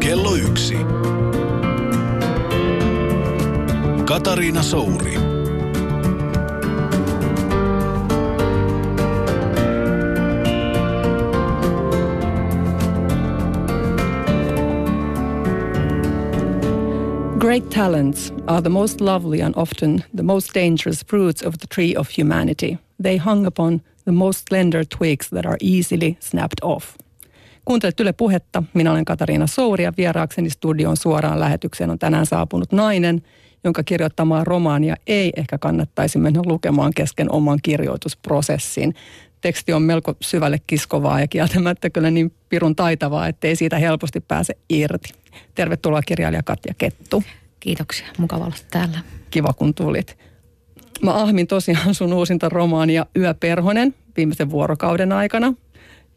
Kello yksi. Katariina Souri. Great talents are the most lovely and often the most dangerous fruits of the tree of humanity. They hung upon the most slender twigs that are easily snapped off. Kuuntelet Yle Puhetta. Minä olen Katariina Souri ja vieraakseni studion suoraan lähetykseen on tänään saapunut nainen, jonka kirjoittamaa romaania ei ehkä kannattaisi mennä lukemaan kesken oman kirjoitusprosessin. Teksti on melko syvälle kiskovaa ja kieltämättä kyllä niin pirun taitavaa, ettei siitä helposti pääse irti. Tervetuloa kirjailija Katja Kettu. Kiitoksia, mukava olla täällä. Kiva kun tulit. Mä ahmin tosiaan sun uusinta romaania Yöperhonen viimeisen vuorokauden aikana.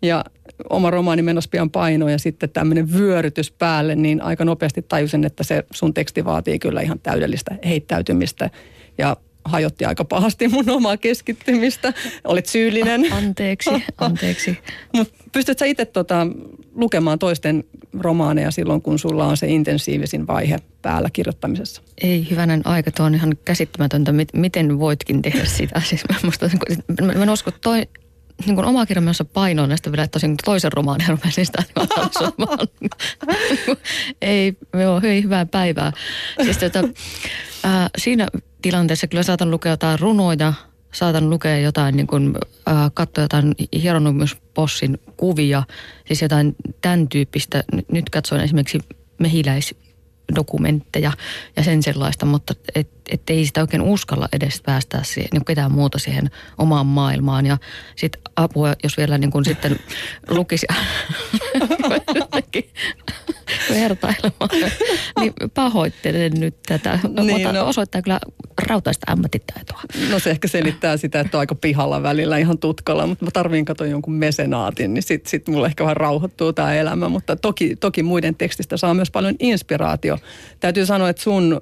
Ja oma romaani menossa pian paino ja sitten tämmöinen vyörytys päälle, niin aika nopeasti tajusin, että se sun teksti vaatii kyllä ihan täydellistä heittäytymistä. Ja hajotti aika pahasti mun omaa keskittymistä. Olet syyllinen. Anteeksi, anteeksi. Mutta pystytkö sä itse tota, lukemaan toisten romaaneja silloin, kun sulla on se intensiivisin vaihe päällä kirjoittamisessa? Ei, hyvänen aika, tuo on ihan käsittämätöntä, miten voitkin tehdä sitä. Siis mä, musta, mä, mä en usko, toi, niin kuin oma kirja menossa painoon näistä vielä tosin toisen romaanin rupesin sitä ei, joo, hyi, hyvää päivää. Siis tota, ää, siinä tilanteessa kyllä saatan lukea jotain runoja, saatan lukea jotain, niin kuin, äh, katsoa jotain Hieronymus Bossin kuvia, siis jotain tämän tyyppistä. Nyt katsoin esimerkiksi mehiläis dokumentteja ja sen sellaista, mutta et, et ei sitä oikein uskalla edes päästää siihen, niin ketään muuta siihen omaan maailmaan. Ja sitten apua, jos vielä niin kuin sitten lukisi vertailemaan, niin pahoittelen nyt tätä. Niin, no. Osoittaa kyllä rautaista ammattitaitoa. No se ehkä selittää sitä, että on aika pihalla välillä ihan tutkalla, mutta mä tarviin katsoa jonkun mesenaatin, niin sitten sit mulle ehkä vähän rauhoittuu tämä elämä. Mutta toki, toki muiden tekstistä saa myös paljon inspiraatio. Täytyy sanoa, että sun,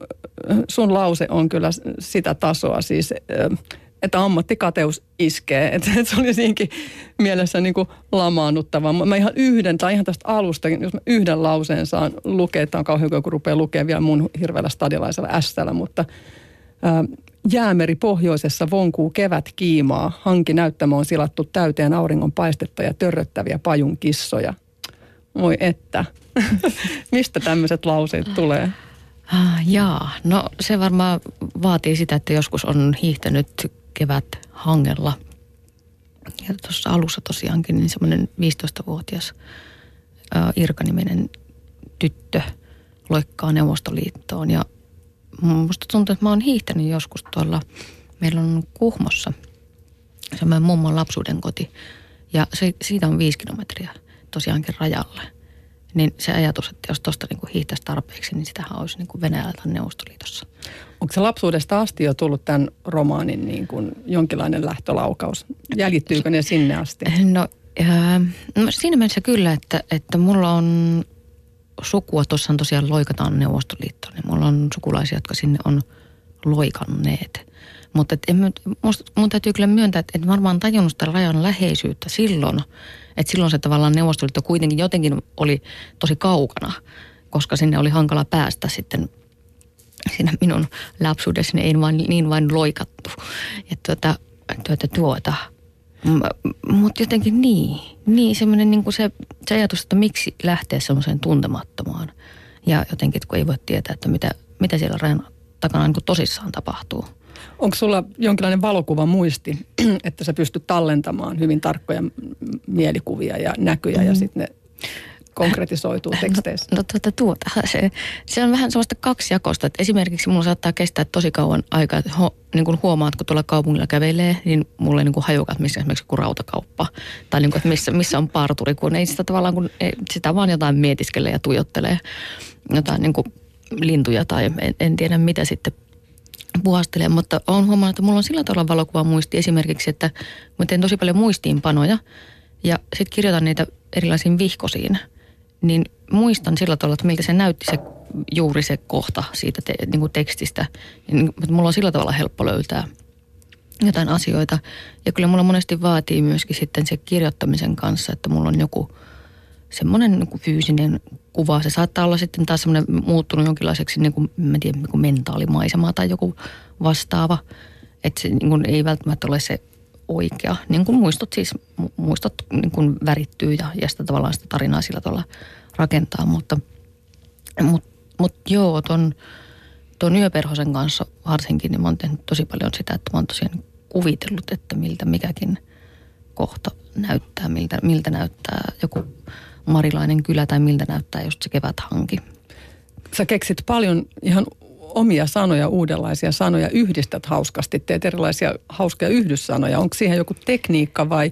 sun lause on kyllä sitä tasoa siis että ammattikateus iskee. Että, että se oli siinkin mielessä niin kuin lamaannuttava. Mä ihan yhden, tai ihan tästä alusta, jos mä yhden lauseen saan lukea, että on kauhean kun rupeaa lukemaan vielä mun hirveällä stadilaisella ässällä, mutta Jäämeri pohjoisessa vonkuu kevät kiimaa. Hanki näyttämö on silattu täyteen auringon paistetta ja törröttäviä pajun kissoja. Voi että. Mistä tämmöiset lauseet tulee? Ah, jaa, no se varmaan vaatii sitä, että joskus on hiihtänyt kevät hangella. Ja tuossa alussa tosiaankin niin semmoinen 15-vuotias äh, Irka-niminen tyttö loikkaa Neuvostoliittoon ja musta tuntuu, että mä oon hiihtänyt joskus tuolla, meillä on Kuhmossa semmoinen mummon lapsuuden koti. Ja se, siitä on viisi kilometriä tosiaankin rajalle. Niin se ajatus, että jos tuosta niin hiihtäisi tarpeeksi, niin sitähän olisi niin kuin Venäjällä tai Neuvostoliitossa. Onko se lapsuudesta asti jo tullut tämän romaanin niin kuin jonkinlainen lähtölaukaus? Jäljittyykö ne sinne asti? No, ää, no siinä mielessä kyllä, että, että mulla on sukua, tuossa tosiaan loikataan Neuvostoliittoon, niin mulla on sukulaisia, jotka sinne on loikanneet. Mutta mun täytyy kyllä myöntää, että en varmaan tajunnut sitä rajan läheisyyttä silloin, että silloin se tavallaan Neuvostoliitto kuitenkin jotenkin oli tosi kaukana, koska sinne oli hankala päästä sitten siinä minun lapsuudessani ei vain, niin vain loikattu. Ja tuota, tuota, tuota. Mutta jotenkin niin, niin semmoinen niin kuin se, se ajatus, että miksi lähteä semmoiseen tuntemattomaan. Ja jotenkin, kun ei voi tietää, että mitä, mitä siellä rajan takana niin kuin tosissaan tapahtuu. Onko sulla jonkinlainen valokuva muisti, että sä pystyt tallentamaan hyvin tarkkoja mielikuvia ja näkyjä mm. ja sitten ne konkretisoituu teksteissä? No, no tuota, tuota, se, se on vähän sellaista kaksijakosta, että esimerkiksi mulla saattaa kestää tosi kauan aikaa, että ho, niin kuin huomaat, kun tuolla kaupungilla kävelee, niin mulle niin kuin missä esimerkiksi kuin rautakauppa, tai niin kuin, että missä, missä on parturi, kun ei sitä tavallaan, kun ei, sitä vaan jotain mietiskelee ja tuijottelee, jotain niin kuin lintuja tai en, en tiedä mitä sitten puhastelee, mutta olen huomannut, että mulla on sillä tavalla valokuva muisti esimerkiksi, että mä teen tosi paljon muistiinpanoja ja sitten kirjoitan niitä erilaisiin vihkosiin – niin muistan sillä tavalla, että miltä se näytti se juuri se kohta siitä te, niin kuin tekstistä. Niin, mutta mulla on sillä tavalla helppo löytää jotain asioita. Ja kyllä mulla monesti vaatii myöskin sitten se kirjoittamisen kanssa, että mulla on joku semmoinen niin fyysinen kuva. Se saattaa olla sitten taas semmoinen muuttunut jonkinlaiseksi, niin kuin, mä tiedän, niin kuin mentaalimaisema tai joku vastaava. Että se niin kuin, ei välttämättä ole se oikea. Niin kuin muistot siis, muistot niin kuin värittyy ja, ja sitä tavallaan sitä tarinaa sillä tavalla rakentaa. Mutta, mutta, mutta joo, ton, ton Yöperhosen kanssa varsinkin, niin mä oon tehnyt tosi paljon sitä, että mä oon tosiaan kuvitellut, että miltä mikäkin kohta näyttää, miltä, miltä näyttää joku marilainen kylä tai miltä näyttää just se keväthanki. Sä keksit paljon ihan omia sanoja, uudenlaisia sanoja, yhdistät hauskasti, teet erilaisia hauskoja yhdyssanoja. Onko siihen joku tekniikka vai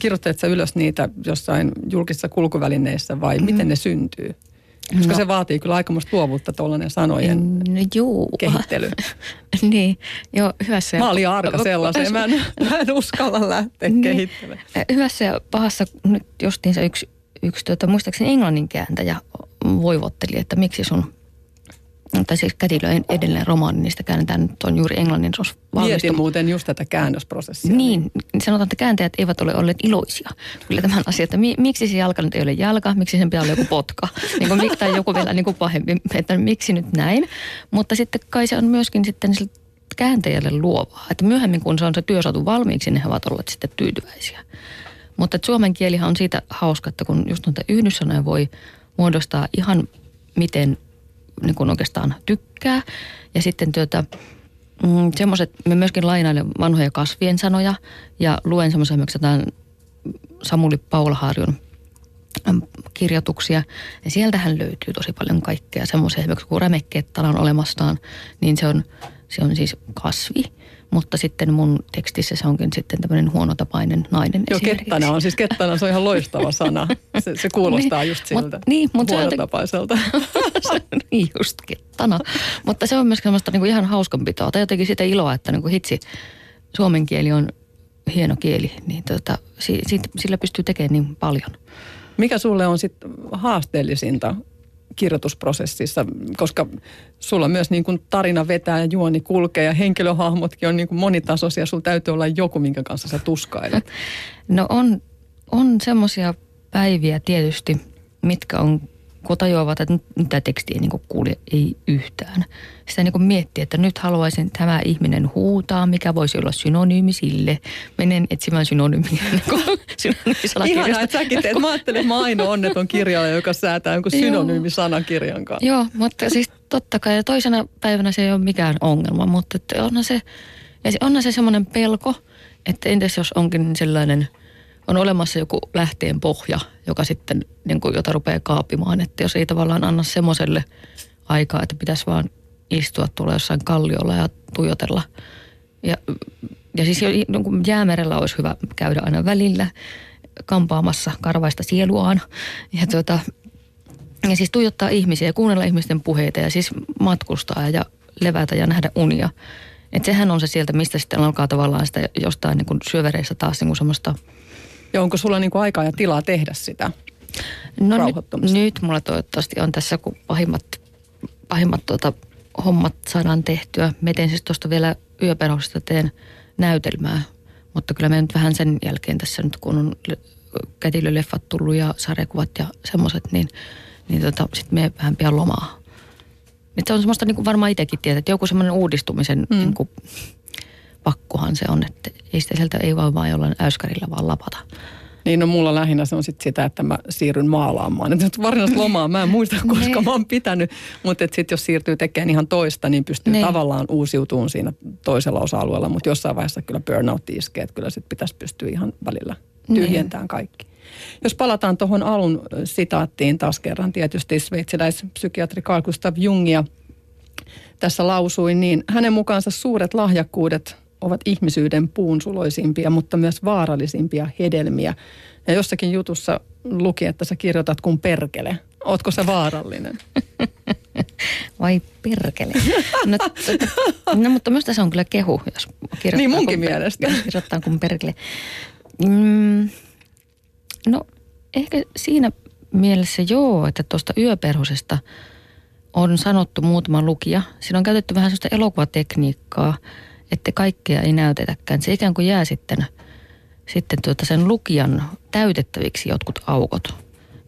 kirjoitat sä ylös niitä jossain julkisissa kulkuvälineissä vai mm. miten ne syntyy? Koska no. se vaatii kyllä aikamoista luovuutta tuollainen sanojen no, juu. kehittely. niin, joo, hyvässä Mä olin arka sellaiseen, mä en, mä en uskalla lähteä niin. kehittelemään. Hyvässä ja pahassa nyt justiin se yksi, yksi tuota, muistaakseni englannin kääntäjä voivotteli, että miksi sun tai siis kätilöin edelleen romaani, niin sitä käännetään nyt on juuri englannin Mietin muuten just tätä käännösprosessia. Niin, sanotaan, että kääntäjät eivät ole olleet iloisia kyllä tämän asian, että mi, miksi se jalka nyt ei ole jalka, miksi sen pitää olla joku potka, niin kuin, tai joku vielä niin kuin pahempi, että miksi nyt näin. Mutta sitten kai se on myöskin sitten kääntäjälle luovaa, että myöhemmin kun se on se työ saatu valmiiksi, niin he ovat olleet sitten tyytyväisiä. Mutta että suomen kielihan on siitä hauska, että kun just noita yhdyssanoja voi muodostaa ihan miten niin kuin oikeastaan tykkää. Ja sitten työtä, mm, semmoiset, me myöskin lainailen vanhoja kasvien sanoja ja luen semmoisia myös Samuli Paulaharjun kirjoituksia. Ja sieltähän löytyy tosi paljon kaikkea semmoisia, esimerkiksi kun rämekkeettala on olemastaan, niin se on, se on siis kasvi – mutta sitten mun tekstissä se onkin sitten tämmöinen huonotapainen nainen Joo, kettana on siis kettana, se on ihan loistava sana. Se, se kuulostaa niin, just siltä mut, niin, mutta huonotapaiselta. niin just kettana. mutta se on myös semmoista niin kuin ihan hauskanpitoa tai jotenkin sitä iloa, että niin kuin hitsi, suomen kieli on hieno kieli, niin tota, siitä, sillä pystyy tekemään niin paljon. Mikä sulle on sitten haasteellisinta kirjoitusprosessissa, koska sulla myös niin kuin tarina vetää ja juoni kulkee ja henkilöhahmotkin on niin kuin monitasoisia. Sulla täytyy olla joku, minkä kanssa sä tuskailet. No on, on semmoisia päiviä tietysti, mitkä on kun tajuavat, että nyt tämä teksti ei niin kuule ei yhtään. Sitä niin miettii, että nyt haluaisin tämä ihminen huutaa, mikä voisi olla synonyymi sille. Menen etsimään synonyymiä. Niin Ihanaa, että säkin teet. Mä ajattelin, että mä ainoa onneton kirjailija, joka säätää jonkun synonyymisanakirjan kanssa. Joo, mutta siis totta kai. Ja toisena päivänä se ei ole mikään ongelma, mutta että onhan se, onhan se semmoinen pelko, että entäs jos onkin sellainen – on olemassa joku lähteen pohja, joka sitten, niin kuin, jota rupeaa kaapimaan. Että jos ei tavallaan anna semmoiselle aikaa, että pitäisi vaan istua tuolla jossain kalliolla ja tuijotella. Ja, ja siis niin jäämerellä olisi hyvä käydä aina välillä kampaamassa karvaista sieluaan. Ja, tuota, ja siis tuijottaa ihmisiä ja kuunnella ihmisten puheita ja siis matkustaa ja levätä ja nähdä unia. Että sehän on se sieltä, mistä sitten alkaa tavallaan sitä jostain niin kuin syövereissä taas niin kuin semmoista – ja onko sulla niin kuin aikaa ja tilaa tehdä sitä No nyt, nyt mulla toivottavasti on tässä, kun pahimmat, pahimmat tuota, hommat saadaan tehtyä. Mä teen siis tuosta vielä yöperhosta teen näytelmää, mutta kyllä me nyt vähän sen jälkeen tässä nyt, kun on kätilöleffat tullut ja sarjakuvat ja semmoiset, niin, niin tota, sitten me vähän pian lomaa. Nyt se on semmoista niin kuin varmaan itsekin tietää, että joku semmoinen uudistumisen mm. niin kuin, pakkohan se on, että ei sitä sieltä ei vaan vaan jollain äyskärillä vaan lapata. Niin, no mulla lähinnä se on sit sitä, että mä siirryn maalaamaan. Että varsinaista lomaa mä en muista, koska niin. mä oon pitänyt. Mutta sitten jos siirtyy tekemään ihan toista, niin pystyy niin. tavallaan uusiutumaan siinä toisella osa-alueella. Mutta jossain vaiheessa kyllä burnout iskee, että kyllä sitten pitäisi pystyä ihan välillä tyhjentämään kaikki. Jos palataan tuohon alun sitaattiin taas kerran, tietysti sveitsiläispsykiatri Carl Gustav Jungia tässä lausui, niin hänen mukaansa suuret lahjakkuudet ovat ihmisyyden puunsuloisimpia, mutta myös vaarallisimpia hedelmiä. Ja jossakin jutussa luki, että sä kirjoitat kuin perkele. Ootko sä vaarallinen? Vai perkele? No, no mutta minusta se on kyllä kehu, jos kirjoittaa, niin munkin kun, mielestä. Jos kirjoittaa kuin perkele. Mm, no ehkä siinä mielessä joo, että tuosta yöperhosesta on sanottu muutama lukija. Siinä on käytetty vähän sellaista elokuvatekniikkaa – että kaikkea ei näytetäkään. Se ikään kuin jää sitten, sitten tuota sen lukijan täytettäviksi jotkut aukot.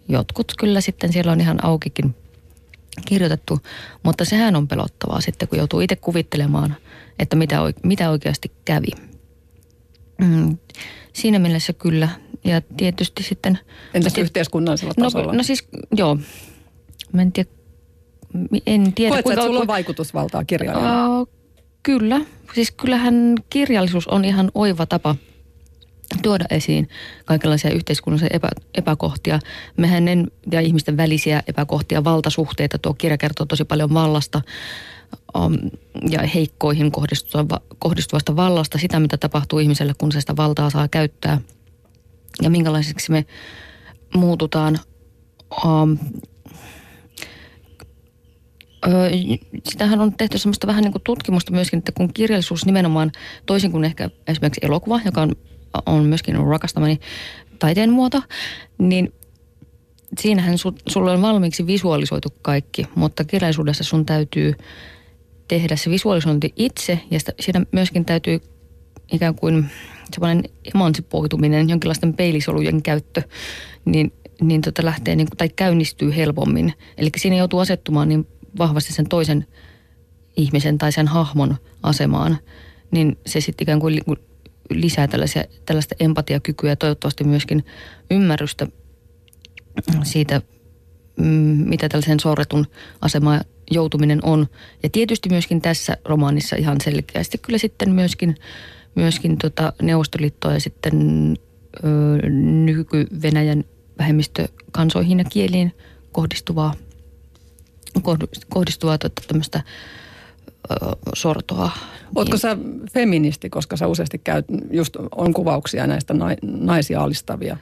jotkut kyllä sitten siellä on ihan aukikin kirjoitettu, mutta sehän on pelottavaa sitten, kun joutuu itse kuvittelemaan, että mitä, mitä oikeasti kävi. Mm, siinä mielessä kyllä. Ja tietysti sitten... Entäs tii- yhteiskunnallisella no, tasolla? No siis, joo. Mä en tiedä, en tiedä. Koetko, että sulla on vaikutusvaltaa kirjailijana? Uh, kyllä. Siis kyllähän kirjallisuus on ihan oiva tapa tuoda esiin kaikenlaisia yhteiskunnallisia epä, epäkohtia. Mehän en, ja ihmisten välisiä epäkohtia, valtasuhteita. Tuo kirja kertoo tosi paljon vallasta um, ja heikkoihin kohdistuvasta vallasta, sitä mitä tapahtuu ihmiselle, kun se sitä valtaa saa käyttää. Ja minkälaiseksi me muututaan. Um, sitähän on tehty semmoista vähän niin kuin tutkimusta myöskin, että kun kirjallisuus nimenomaan, toisin kuin ehkä esimerkiksi elokuva, joka on, on myöskin rakastamani taiteen muoto, niin siinähän su, sulla on valmiiksi visualisoitu kaikki, mutta kirjallisuudessa sun täytyy tehdä se visualisointi itse ja sitä, siinä myöskin täytyy ikään kuin semmoinen emansipoituminen, jonkinlaisten peilisolujen käyttö, niin, niin tota lähtee niin tai käynnistyy helpommin. Eli siinä joutuu asettumaan niin vahvasti sen toisen ihmisen tai sen hahmon asemaan, niin se sitten ikään kuin lisää tällaisia, tällaista empatiakykyä ja toivottavasti myöskin ymmärrystä siitä, mm, mitä tällaisen sorretun asemaan joutuminen on. Ja tietysti myöskin tässä romaanissa ihan selkeästi kyllä sitten myöskin, myöskin tota Neuvostoliittoa ja sitten nyky-Venäjän vähemmistökansoihin ja kieliin kohdistuvaa kohdistuvaa tuota, tämmöistä sortoa. Oletko sä feministi, koska sä useasti käyt, just on kuvauksia näistä naisia alistavia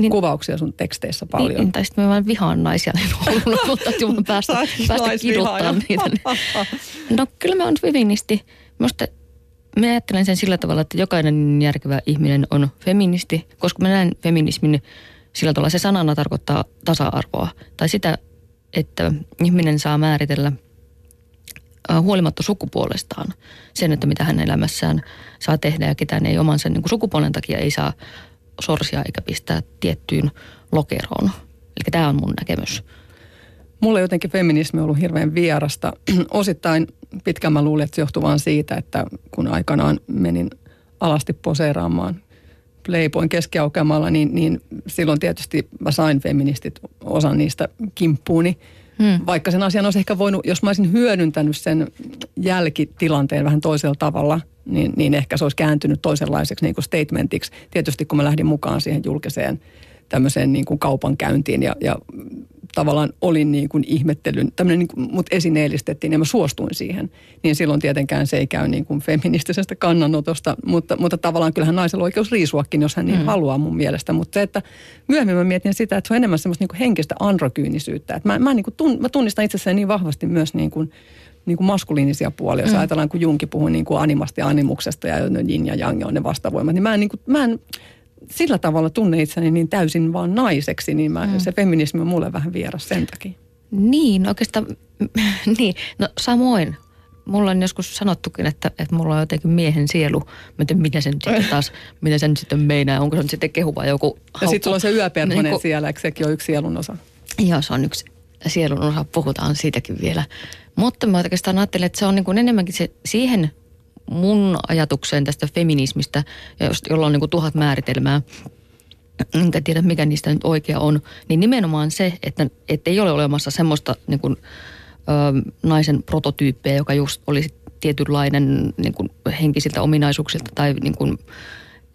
niin, kuvauksia sun teksteissä paljon. Niin, tai sitten mä vaan vihaan naisia niin hulluna, mutta täytyy päästä, päästä kiduttaa niitä. No kyllä mä oon feministi. Minusta mä ajattelen sen sillä tavalla, että jokainen järkevä ihminen on feministi, koska mä näen feminismin sillä tavalla, se sanana tarkoittaa tasa-arvoa. Tai sitä että ihminen saa määritellä huolimatta sukupuolestaan sen, että mitä hän elämässään saa tehdä ja ketään ei omansa niin sukupuolen takia ei saa sorsia eikä pistää tiettyyn lokeroon. Eli tämä on mun näkemys. Mulle jotenkin feminismi on ollut hirveän vierasta. Osittain pitkään mä luulin, että se johtuu vaan siitä, että kun aikanaan menin alasti poseeraamaan Playboyn keskiaukeamalla, niin, niin silloin tietysti mä sain feministit osan niistä kimppuuni. Hmm. Vaikka sen asian olisi ehkä voinut, jos mä olisin hyödyntänyt sen jälkitilanteen vähän toisella tavalla, niin, niin ehkä se olisi kääntynyt toisenlaiseksi niin kuin statementiksi. Tietysti kun mä lähdin mukaan siihen julkiseen tämmöiseen niin kuin kaupankäyntiin ja, ja tavallaan olin niin kuin ihmettelyn, tämmöinen niin kuin, mut esineellistettiin ja mä suostuin siihen. Niin silloin tietenkään se ei käy niin kuin feministisestä kannanotosta, mutta, mutta tavallaan kyllähän naisella on oikeus riisuakin, jos hän niin mm. haluaa mun mielestä. Mutta se, että myöhemmin mä mietin sitä, että se on enemmän semmoista niin kuin henkistä androkyynisyyttä. Että mä, mä, niin kuin tun, mä tunnistan itsessäni niin vahvasti myös niin kuin, niin kuin maskuliinisia puolia. Jos mm. ajatellaan, kun Junki puhui niin kuin animasta ja animuksesta ja yin ja yang on ne vastavoimat, niin mä en, niin kuin, mä en sillä tavalla tunne itseni niin täysin vaan naiseksi, niin mä, mm. se feminismi on mulle vähän vieras sen takia. Niin, oikeastaan, niin, no samoin. Mulla on joskus sanottukin, että, että mulla on jotenkin miehen sielu. Mä tiedän, mitä sen sitten taas, mitä sen sitten meinaa. Onko se nyt sitten kehuva joku haukku. Ja sitten sulla on se yöperhonen niin siellä, eikö sekin ole yksi sielun osa? Joo, se on yksi sielun osa. Puhutaan siitäkin vielä. Mutta mä oikeastaan ajattelen, että se on niin kuin enemmänkin se siihen mun ajatukseen tästä feminismistä, jolla on niin kuin tuhat määritelmää, enkä tiedä mikä niistä nyt oikea on, niin nimenomaan se, että, että ei ole olemassa semmoista niin kuin, ö, naisen prototyyppiä, joka just olisi tietynlainen niin kuin henkisiltä ominaisuuksilta tai niin kuin,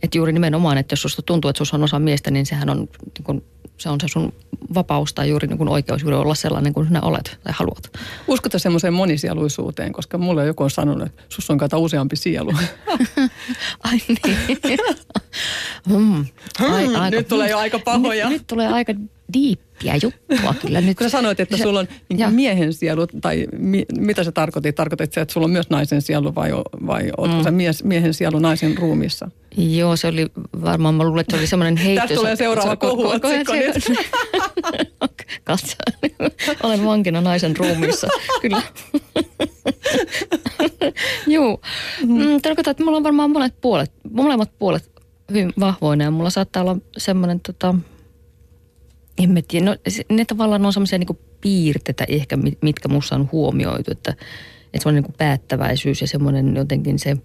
että juuri nimenomaan, että jos susta tuntuu, että susta on osa miestä, niin sehän on, niin kuin, se on se sun vapaus tai juuri niin kuin oikeus juuri olla sellainen kuin sinä olet tai haluat. Uskota semmoiseen monisieluisuuteen, koska mulle joku on sanonut, että sus on kato useampi sielu. Ai niin. mm. Ai, aika, nyt tulee jo aika pahoja. Nyt, nyt tulee aika diippiä juttua kyllä nyt. Kun sä sanoit, että sulla on niin miehen sielu, tai mi, mitä se tarkoitti? Tarkoitit se, että sulla on myös naisen sielu vai, vai oletko mm. sä mies, miehen sielu naisen ruumissa? Joo, se oli varmaan, mä luulen, että se oli semmoinen heitto. Tästä tulee seuraava kohuotsikko nyt. Katso, olen vankina naisen ruumissa. Kyllä. Joo. Mm, tarkoittaa, että mulla on varmaan molemmat puolet, molemmat puolet hyvin vahvoina ja mulla saattaa olla semmoinen tota, en mä tiedä. No, ne tavallaan on semmoisia niin piirteitä ehkä, mitkä musta on huomioitu, että, että semmoinen niin päättäväisyys ja semmoinen jotenkin se,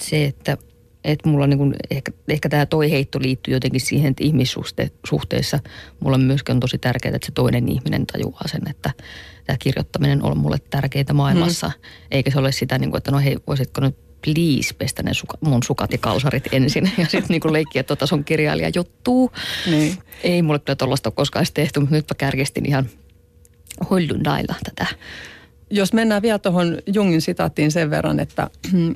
se että, että mulla niin kuin, ehkä, ehkä tämä toi heitto liittyy jotenkin siihen, että ihmissuhteissa mulla myöskin on tosi tärkeää, että se toinen ihminen tajuaa sen, että tämä kirjoittaminen on mulle tärkeää maailmassa. Mm. Eikä se ole sitä, niin kuin, että no hei, voisitko nyt please pestä ne suka, mun sukat ja kalsarit ensin. Ja sitten niin leikkiä, että tota sun kirjailija juttuu. Niin. Ei mulle kyllä tuollaista ole koskaan tehty, mutta nytpä kärkestin ihan hullundailla tätä. Jos mennään vielä tuohon Jungin sitaattiin sen verran, että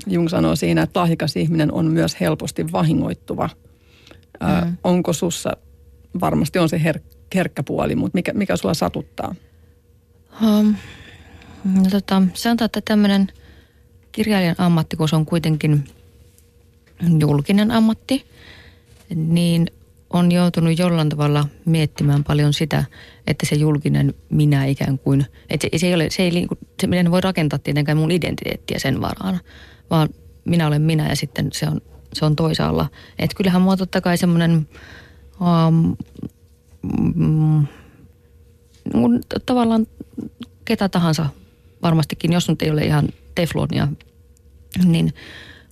Jung sanoo siinä, että lahjakas ihminen on myös helposti vahingoittuva. Mm. Ö, onko sussa, varmasti on se her- herkkä puoli, mutta mikä, mikä sua satuttaa? Um, no tota, sanotaan, että tämmöinen kirjailijan ammatti, kun se on kuitenkin julkinen ammatti, niin on joutunut jollain tavalla miettimään paljon sitä, että se julkinen minä ikään kuin, että se, se ei ole, se ei, se minä voi rakentaa tietenkään mun identiteettiä sen varaan, vaan minä olen minä ja sitten se on, se on toisaalla. Että kyllähän mua totta kai semmoinen um, mm, tavallaan ketä tahansa varmastikin, jos nyt ei ole ihan teflonia, niin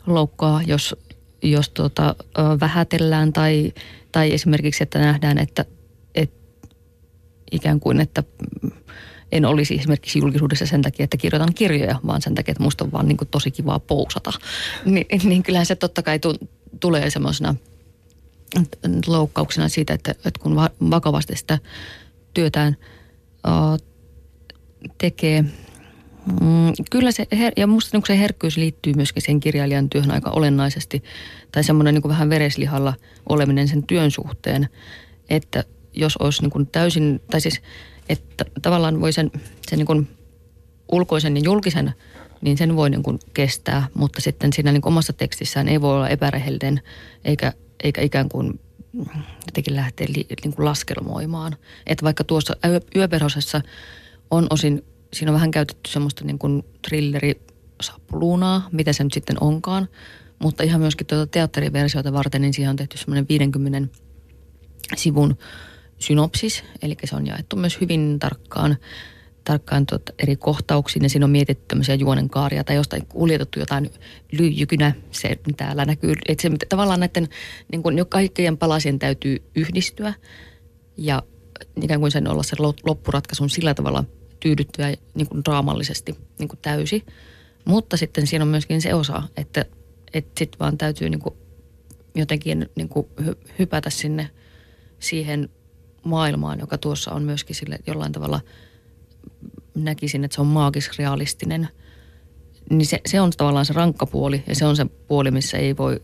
loukkaa, jos, jos tuota, vähätellään tai, tai esimerkiksi, että nähdään, että, että ikään kuin, että en olisi esimerkiksi julkisuudessa sen takia, että kirjoitan kirjoja, vaan sen takia, että musta on vaan niin tosi kivaa pousata. Ni, niin kyllähän se totta kai tu, tulee semmoisena loukkauksena siitä, että, että kun vakavasti sitä työtään tekee. Mm, kyllä se, her- ja musta niin se herkkyys liittyy myöskin sen kirjailijan työhön aika olennaisesti. Tai semmoinen niin vähän vereslihalla oleminen sen työn suhteen, että jos olisi niin kuin täysin, tai siis että tavallaan voi sen, sen niin kuin ulkoisen ja julkisen, niin sen voi niin kuin kestää, mutta sitten siinä niin omassa tekstissään ei voi olla epärehellinen eikä, eikä ikään kuin jotenkin lähteä li, niin kuin laskelmoimaan. Että vaikka tuossa yöperhosessa on osin, siinä on vähän käytetty semmoista niin kuin thrillerisapuluunaa, mitä se nyt sitten onkaan. Mutta ihan myöskin tuota teatteriversiota varten, niin siihen on tehty semmoinen 50 sivun synopsis. Eli se on jaettu myös hyvin tarkkaan tarkkaan tuota eri kohtauksiin ja siinä on mietitty tämmöisiä juonenkaaria tai jostain kuljetettu jotain lyijykynä, se täällä näkyy. Että se, tavallaan näiden niin kuin, jo kaikkien palasien täytyy yhdistyä ja ikään kuin sen olla se loppuratkaisun sillä tavalla tyydyttyä niin kuin draamallisesti niin kuin täysi. Mutta sitten siinä on myöskin se osa, että, että sitten vaan täytyy niin kuin jotenkin niin kuin hypätä sinne siihen maailmaan, joka tuossa on myöskin sille jollain tavalla näkisin, että se on maagis-realistinen. Niin se, se on tavallaan se rankka puoli ja se on se puoli, missä ei voi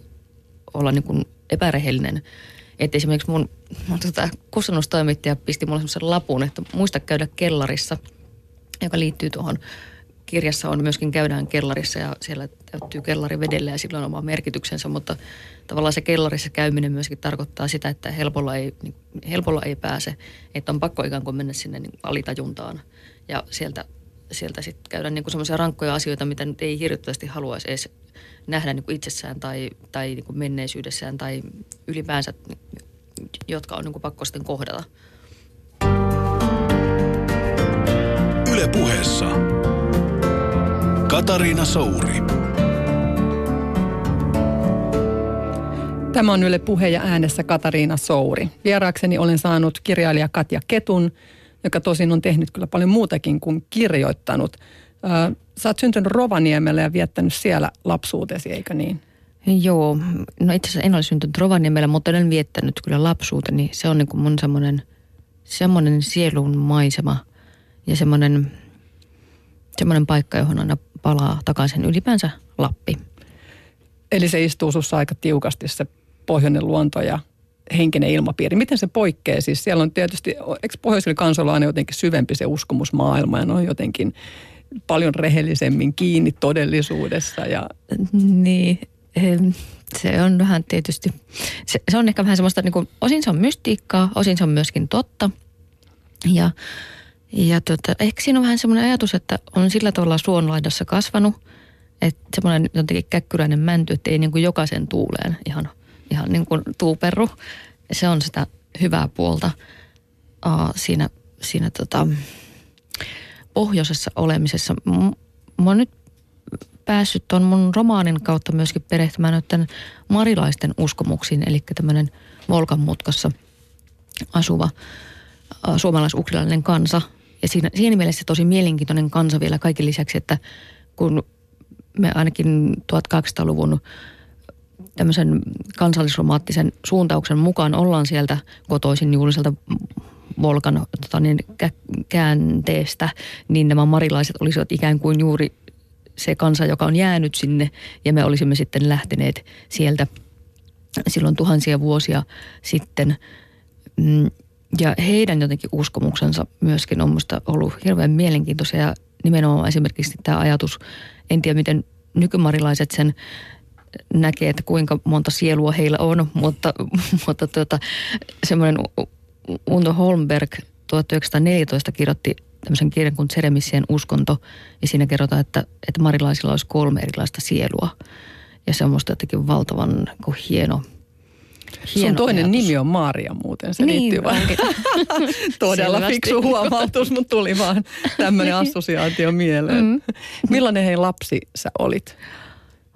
olla niin kuin epärehellinen. Että esimerkiksi mun, mun tota, kustannustoimittaja pisti mulle semmoisen lapun, että muista käydä kellarissa, joka liittyy tuohon kirjassa on myöskin käydään kellarissa ja siellä täyttyy kellari vedellä ja sillä on oma merkityksensä, mutta tavallaan se kellarissa käyminen myöskin tarkoittaa sitä, että helpolla ei, niin helpolla ei pääse, että on pakko ikään kuin mennä sinne niin alitajuntaan ja sieltä, sieltä sitten käydä niin semmoisia rankkoja asioita, mitä nyt ei hirvittävästi haluaisi edes nähdä niin kuin itsessään tai, tai niin kuin menneisyydessään tai ylipäänsä, jotka on niin kuin pakko sitten kohdata. Yle puheessa Katariina Souri. Tämä on Yle Puhe ja äänessä Katariina Souri. Vieraakseni olen saanut kirjailija Katja Ketun, joka tosin on tehnyt kyllä paljon muutakin kuin kirjoittanut. Sä oot syntynyt Rovaniemellä ja viettänyt siellä lapsuutesi, eikö niin? Joo, no itse asiassa en ole syntynyt Rovaniemellä, mutta olen viettänyt kyllä lapsuuteni. Se on niin kuin mun semmoinen, semmoinen sielun maisema ja semmoinen, semmoinen paikka, johon aina palaa takaisin ylipäänsä Lappi. Eli se istuu sussa aika tiukasti se pohjoinen luonto ja henkinen ilmapiiri. Miten se poikkeaa? Siis siellä on tietysti, eikö pohjoisilla kansoilla aina jotenkin syvempi se uskomusmaailma ja ne on jotenkin paljon rehellisemmin kiinni todellisuudessa. Ja... Niin, se on vähän tietysti, se, se on ehkä vähän semmoista, niin kuin, osin se on mystiikkaa, osin se on myöskin totta. Ja, ja tota, ehkä siinä on vähän semmoinen ajatus, että on sillä tavalla suonlaidassa kasvanut, että semmoinen jotenkin käkkyräinen mänty, että ei niin kuin jokaisen tuuleen ihan, ihan niin kuin tuuperru. Se on sitä hyvää puolta. uh, siinä, siinä tota, pohjoisessa olemisessa. Mä oon nyt päässyt tuon mun romaanin kautta myöskin perehtymään noiden marilaisten uskomuksiin, eli tämmöinen Volkan mutkassa asuva suomalais-ukrilainen kansa. Ja siinä, siinä mielessä tosi mielenkiintoinen kansa vielä kaiken lisäksi, että kun me ainakin 1800-luvun tämmöisen kansallisromaattisen suuntauksen mukaan ollaan sieltä kotoisin juuri sieltä Volkan tota niin, käänteestä, niin nämä marilaiset olisivat ikään kuin juuri se kansa, joka on jäänyt sinne ja me olisimme sitten lähteneet sieltä silloin tuhansia vuosia sitten. Ja heidän jotenkin uskomuksensa myöskin on minusta ollut hirveän mielenkiintoisia ja nimenomaan esimerkiksi tämä ajatus, en tiedä miten nykymarilaiset sen näkee, että kuinka monta sielua heillä on, mutta, mutta tuota, semmoinen Unto Holmberg 1914 kirjoitti tämmöisen kirjan kuin Seremissien uskonto, ja siinä kerrotaan, että, että marilaisilla olisi kolme erilaista sielua. Ja se on musta jotenkin valtavan hieno, Hieno Sun toinen ajatus. nimi on Maaria muuten, se niin, liittyy vaan. Todella Selvästi. fiksu huomautus, mutta tuli vaan tämmöinen assosiaatio mieleen. Mm. Millainen hei lapsi sä olit?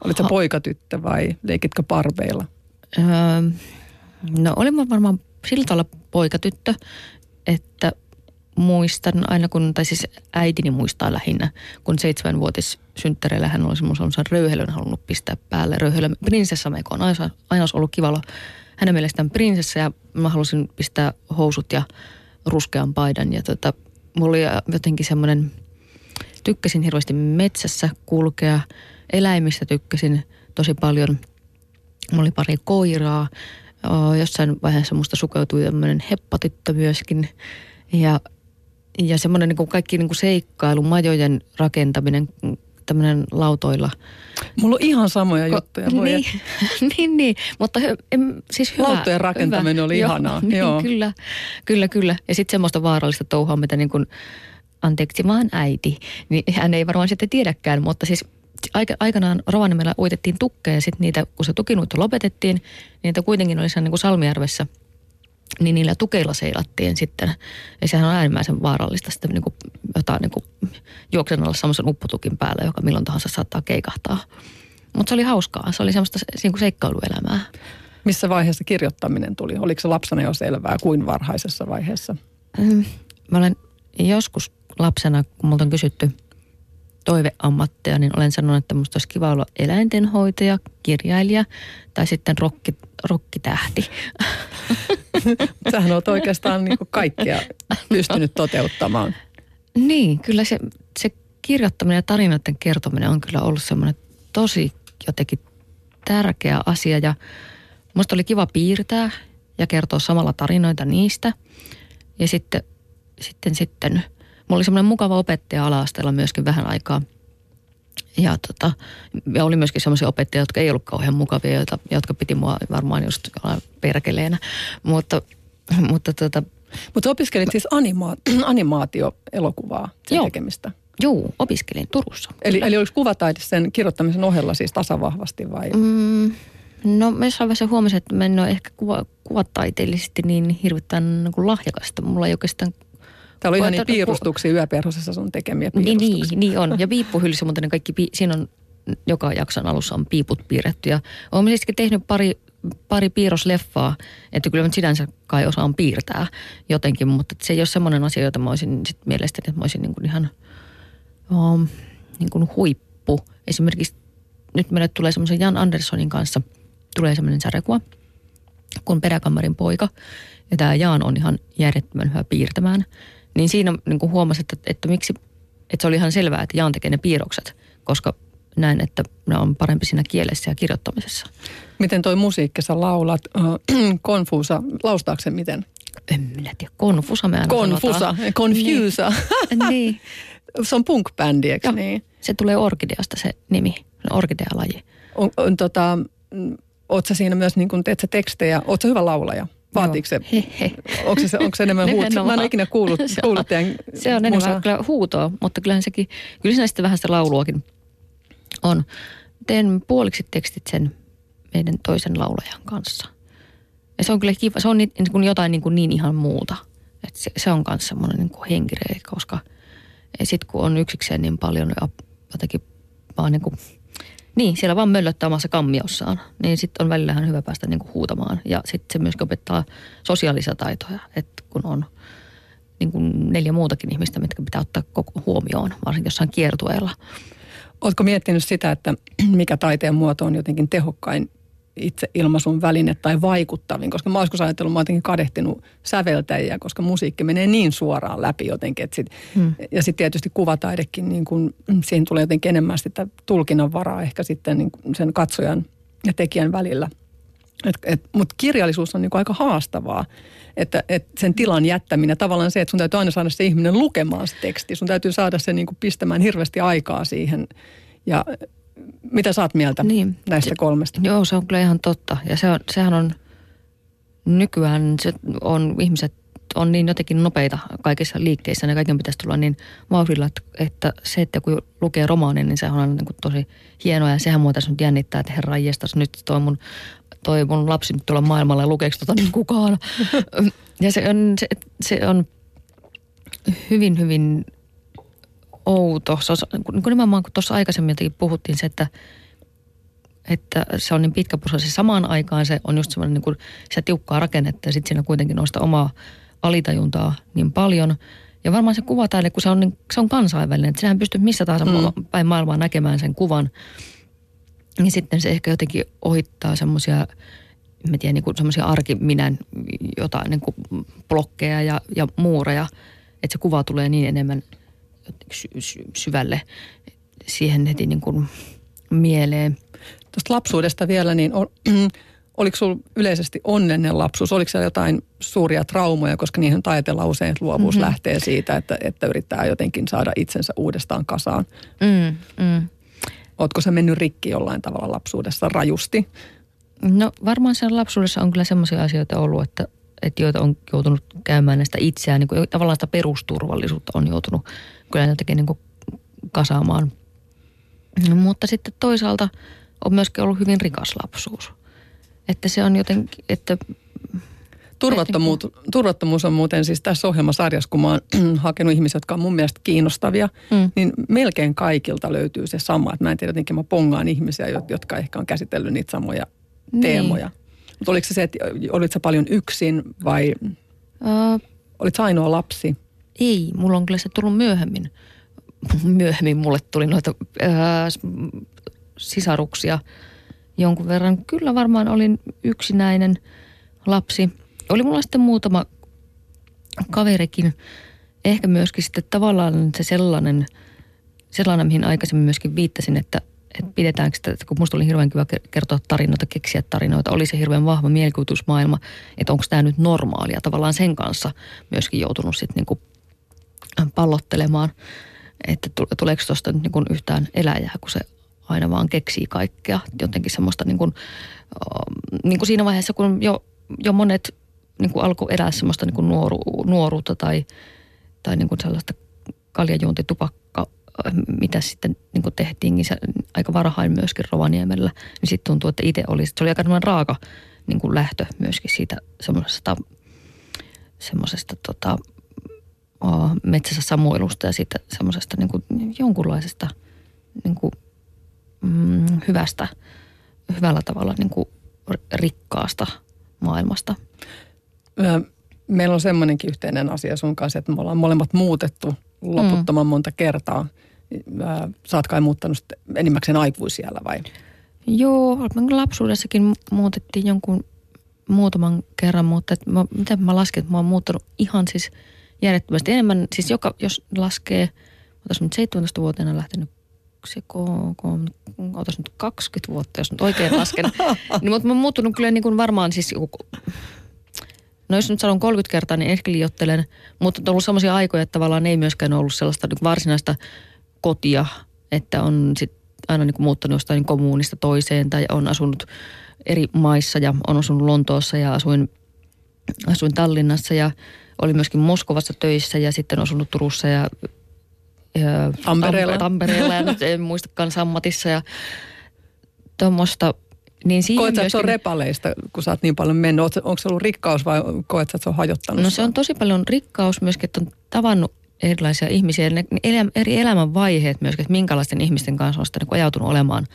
Olit sä poikatyttö vai leikitkö parveilla? Öö, no olin mä varmaan sillä tavalla poikatyttö, että muistan aina kun, tai siis äitini muistaa lähinnä, kun seitsemänvuotis synttäreillä hän olisi mun sellaisen röyhelön halunnut pistää päälle. Röyhelön prinsessameiko on aina, aina olisi ollut kivalla hänen mielestään prinsessa ja mä halusin pistää housut ja ruskean paidan. Ja tota, mulla oli jotenkin semmoinen, tykkäsin hirveästi metsässä kulkea, eläimistä tykkäsin tosi paljon. Mulla oli pari koiraa, jossain vaiheessa musta sukeutui tämmöinen heppatyttö myöskin. Ja, ja semmoinen niin kuin kaikki niin kuin seikkailu, majojen rakentaminen, tämmöinen lautoilla. Mulla on ihan samoja Ko, juttuja. Voi niin, niin, niin, mutta hy, em, siis hyvä. Lautojen rakentaminen hyvä. oli joo, ihanaa. Niin, joo. Kyllä, kyllä, kyllä. Ja sitten semmoista vaarallista touhaa, mitä niin kuin, anteeksi vaan äiti, niin hän ei varmaan sitten tiedäkään, mutta siis aikanaan Rovaniemellä uitettiin tukkeja ja sitten niitä, kun se tukinuitto lopetettiin, niin niitä kuitenkin oli niin kuin Salmijärvessä – niin niillä tukeilla seilattiin sitten. Ja sehän on äärimmäisen vaarallista sitten niin kuin jotain niin kuin juoksen alla semmoisen uppotukin päällä, joka milloin tahansa saattaa keikahtaa. Mutta se oli hauskaa. Se oli semmoista niin kuin seikkailuelämää. Missä vaiheessa kirjoittaminen tuli? Oliko se lapsena jo selvää? Kuin varhaisessa vaiheessa? Mm, mä olen joskus lapsena, kun multa on kysytty toiveammatteja, niin olen sanonut, että musta olisi kiva olla eläintenhoitaja, kirjailija tai sitten rokki, rokkitähti. Sähän olet oikeastaan niin kuin kaikkea pystynyt toteuttamaan. Niin, kyllä se, se kirjoittaminen ja tarinoiden kertominen on kyllä ollut semmoinen tosi jotenkin tärkeä asia. Ja musta oli kiva piirtää ja kertoa samalla tarinoita niistä. Ja sitten, sitten, sitten mulla oli semmoinen mukava opettaja ala myöskin vähän aikaa – ja, tota, ja oli myöskin sellaisia opettajia, jotka ei ollut kauhean mukavia, joita, jotka piti mua varmaan just perkeleenä. Mutta, mutta tota, mutta opiskelit siis anima- animaatioelokuvaa sen Joo. tekemistä? Joo, opiskelin Turussa. Eli, eli oliko kuvataide sen kirjoittamisen ohella siis tasavahvasti vai? Mm, no me jossain vaiheessa huomasin, että mä en ole ehkä kuva, kuvataiteellisesti niin hirvittävän niin lahjakasta. Mulla ei oikeastaan Täällä on ihan niin piirustuksia yöperhosessa sun tekemiä piirustuksia. Niin, niin, niin on. Ja viippuhyllyssä muuten kaikki, siinä on joka jakson alussa on piiput piirretty. Ja olen siis tehnyt pari, pari piirrosleffaa, että kyllä mä sinänsä kai osaan piirtää jotenkin, mutta se ei ole semmoinen asia, jota mä olisin sit mielestäni, että mä olisin niin kuin ihan um, niin kuin huippu. Esimerkiksi nyt meille tulee semmoisen Jan Anderssonin kanssa, tulee semmoinen sarjakuva, kun peräkammarin poika. Ja tämä Jaan on ihan järjettömän hyvä piirtämään. Niin siinä niin kuin huomasi, että, että miksi, että se oli ihan selvää, että Jaan tekee ne piirrokset, koska näin, että ne on parempi siinä kielessä ja kirjoittamisessa. Miten toi musiikki, sä laulat, äh, konfuusa, laustaako se miten? En minä tiedä, konfusa me aina Konfusa, sanotaan. confusa. Niin. niin. Se on punk-bändi, eikö niin? Se tulee orkideasta se nimi, orkidealaji. On, on, tota, mm, oot sä siinä myös, niin kun teet sä tekstejä, oot sä hyvä laulaja? Vaatiiko se, onko se, onko se enemmän huutoa? Mä en ole ikinä kuullut, se on, kuullut teidän Se on enemmän kyllä huutoa, mutta kyllähän sekin, kyllä siinä sitten vähän sitä lauluakin on. Teen puoliksi tekstit sen meidän toisen laulajan kanssa. Ja se on kyllä kiva, se on niin, niin jotain niin, kuin niin ihan muuta. Et se, se on myös semmoinen niin kuin henkirei, koska sitten kun on yksikseen niin paljon ja jotenkin vaan niin kuin, niin, siellä vaan möllöttää omassa kammiossaan, niin sitten on välillähän hyvä päästä niin kuin huutamaan. Ja sitten se myös opettaa sosiaalisia taitoja, että kun on niin kuin neljä muutakin ihmistä, mitkä pitää ottaa koko huomioon, varsinkin jossain kiertueella. Oletko miettinyt sitä, että mikä taiteen muoto on jotenkin tehokkain itse ilmaisun väline tai vaikuttavin, koska mä joskus ajatellut, mä jotenkin kadehtinut säveltäjiä, koska musiikki menee niin suoraan läpi jotenkin. Että sit, hmm. Ja sitten tietysti kuvataidekin, niin kun, siihen tulee jotenkin enemmän sitä tulkinnan varaa ehkä sitten niin sen katsojan ja tekijän välillä. Mutta kirjallisuus on niin aika haastavaa, että et sen tilan jättäminen, tavallaan se, että sun täytyy aina saada se ihminen lukemaan se teksti. Sun täytyy saada se niin pistämään hirveästi aikaa siihen ja mitä saat mieltä niin. näistä kolmesta? Joo, se on kyllä ihan totta. Ja se on, sehän on nykyään, se on ihmiset on niin jotenkin nopeita kaikissa liikkeissä ja kaiken pitäisi tulla niin vauhdilla, että, että se, että kun lukee romaanin, niin se on niin kuin tosi hienoa ja sehän mua tässä nyt jännittää, että herra jestas, nyt toi mun, toi mun lapsi nyt tulla maailmalle ja lukeeko tota niin kukaan. ja se on, se, se on hyvin, hyvin outo. Se on, niin kuin nimenomaan kun tuossa aikaisemmin puhuttiin se, että, että se on niin pitkä prosessi. Samaan aikaan se on just semmoinen niin kuin se tiukkaa rakennetta ja sitten siinä kuitenkin on sitä omaa alitajuntaa niin paljon. Ja varmaan se kuvataide, kun se on, niin, se on kansainvälinen, että sehän pystyy missä tahansa mm. päin maailmaa näkemään sen kuvan. Niin sitten se ehkä jotenkin ohittaa semmoisia, mä tiedän, niin semmoisia arkiminän jotain niin kuin blokkeja ja, ja muureja, että se kuva tulee niin enemmän – sy- sy- syvälle siihen heti niin kuin mieleen. Tuosta lapsuudesta vielä, niin on, oliko sinulla yleisesti onnellinen lapsuus? Oliko siellä jotain suuria traumoja, koska niihin ajatellaan usein, että luovuus mm-hmm. lähtee siitä, että, että yrittää jotenkin saada itsensä uudestaan kasaan. Mm, mm. Oletko se mennyt rikki jollain tavalla lapsuudessa rajusti? No varmaan sen lapsuudessa on kyllä sellaisia asioita ollut, että, että joita on joutunut käymään näistä itseään, niin kuin tavallaan sitä perusturvallisuutta on joutunut kyllä jotenkin niin kuin kasaamaan. No, mutta sitten toisaalta on myöskin ollut hyvin rikas lapsuus. Että se on jotenkin, että... Turvattomuus, turvattomuus on muuten siis tässä ohjelmasarjassa, kun mä oon hakenut ihmisiä, jotka on mun mielestä kiinnostavia, mm. niin melkein kaikilta löytyy se sama. Että mä en tiedä, jotenkin mä pongaan ihmisiä, jotka ehkä on käsitellyt niitä samoja niin. teemoja. Mutta oliko se se, että olit sä paljon yksin vai uh, olit ainoa lapsi? Ei, mulla on kyllä se tullut myöhemmin. Myöhemmin mulle tuli noita ää, sisaruksia jonkun verran. Kyllä varmaan olin yksinäinen lapsi. Oli mulla sitten muutama kaverikin. Ehkä myöskin sitten tavallaan se sellainen, sellainen mihin aikaisemmin myöskin viittasin, että, että pidetäänkö sitä, että kun musta oli hirveän kiva kertoa tarinoita, keksiä tarinoita, oli se hirveän vahva mielikuvitusmaailma, että onko tämä nyt normaalia. Tavallaan sen kanssa myöskin joutunut sitten niin pallottelemaan, että tuleeko tuosta nyt niin kuin yhtään eläjää, kun se aina vaan keksii kaikkea. Jotenkin semmoista niin kuin, niin kuin siinä vaiheessa, kun jo, jo monet niin kuin alkoi elää semmoista niin kuin nuoru, nuoruutta tai, tai niin kuin sellaista kaljajuontitupakka, mitä sitten niin kuin tehtiin niin se, aika varhain myöskin Rovaniemellä, niin sitten tuntuu, että itse oli, se oli aika raaka niin kuin lähtö myöskin siitä semmoisesta, semmoisesta tota, metsässä samuilusta ja siitä semmoisesta niin jonkunlaisesta niin kuin, mm, hyvästä, hyvällä tavalla niin kuin rikkaasta maailmasta. Meillä on semmoinenkin yhteinen asia sun kanssa, että me ollaan molemmat muutettu loputtoman monta kertaa. Sä oot kai muuttanut enimmäkseen aikuisiellä vai? Joo, lapsuudessakin muutettiin jonkun muutaman kerran, mutta että mä, miten mä lasken, että mä oon muuttanut ihan siis – järjettömästi enemmän, siis joka, jos laskee, otas nyt 17-vuotiaana lähtenyt se otas nyt 20 vuotta, jos nyt oikein lasken. niin, mutta mä oon muuttunut kyllä niin kuin varmaan siis joku, no jos nyt sanon 30 kertaa, niin ehkä liiottelen, mutta on ollut sellaisia aikoja, että tavallaan ei myöskään ollut sellaista niin varsinaista kotia, että on sit aina niin kuin muuttanut jostain kommunista toiseen tai on asunut eri maissa ja on asunut Lontoossa ja asuin, asuin Tallinnassa ja oli myöskin Moskovassa töissä ja sitten asunut Turussa ja, ja Tampereella. Tampereella ja nyt en muistakaan Sammatissa ja tuommoista. Niin Koet että se on myöskin- repaleista, kun sä oot niin paljon mennyt? Onko se ollut rikkaus vai koet että se on hajottanut? No se on tosi paljon rikkaus myöskin, että on tavannut erilaisia ihmisiä, ne, elä, eri elämänvaiheet myöskin, että minkälaisten ihmisten kanssa on sitten niin ajautunut olemaan,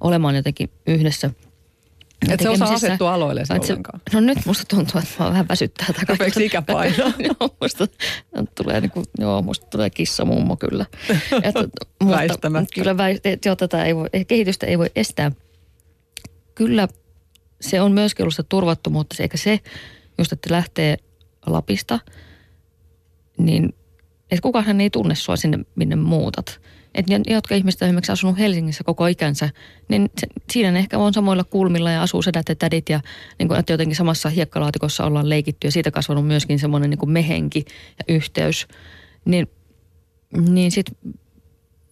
olemaan jotenkin yhdessä. Et se osaa asettua aloillesi Et se- ollenkaan. No nyt musta tuntuu, että mä vähän väsyttää. kaikkea. Rupeeksi ikä painaa? joo, musta tulee, niin kuin, joo, musta tulee kissamummo kyllä. Et, Väistämättä. Kyllä väist, joo, tätä ei voi, kehitystä ei voi estää. Kyllä se on myöskin ollut sitä turvattomuutta, eikä se, just että lähtee Lapista, niin että kukaan ei tunne sua sinne, minne muutat. Et ne, jotka ihmiset on esimerkiksi asunut Helsingissä koko ikänsä, niin se, siinä ne ehkä on samoilla kulmilla ja asuu sedät ja tädit ja niin kuin, että jotenkin samassa hiekkalaatikossa ollaan leikitty ja siitä kasvanut myöskin semmoinen niin mehenki ja yhteys. Niin, niin sitten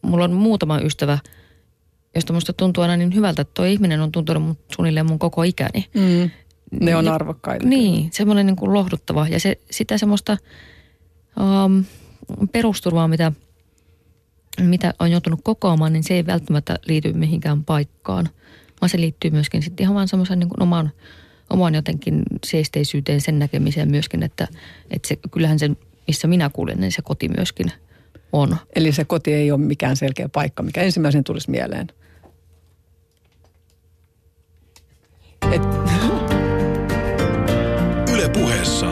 mulla on muutama ystävä, josta musta tuntuu aina niin hyvältä, että tuo ihminen on tuntunut mun, suunnilleen mun koko ikäni. Mm. Ne on arvokkaita. Niin, semmoinen niin kuin lohduttava ja se, sitä semmoista um, perusturvaa, mitä, mitä on joutunut kokoamaan, niin se ei välttämättä liity mihinkään paikkaan, vaan se liittyy myöskin sitten ihan vaan semmoisen niin oman, oman jotenkin seisteisyyteen sen näkemiseen myöskin, että, että se, kyllähän se, missä minä kuulen, niin se koti myöskin on. Eli se koti ei ole mikään selkeä paikka, mikä ensimmäisen tulisi mieleen. Puheessa.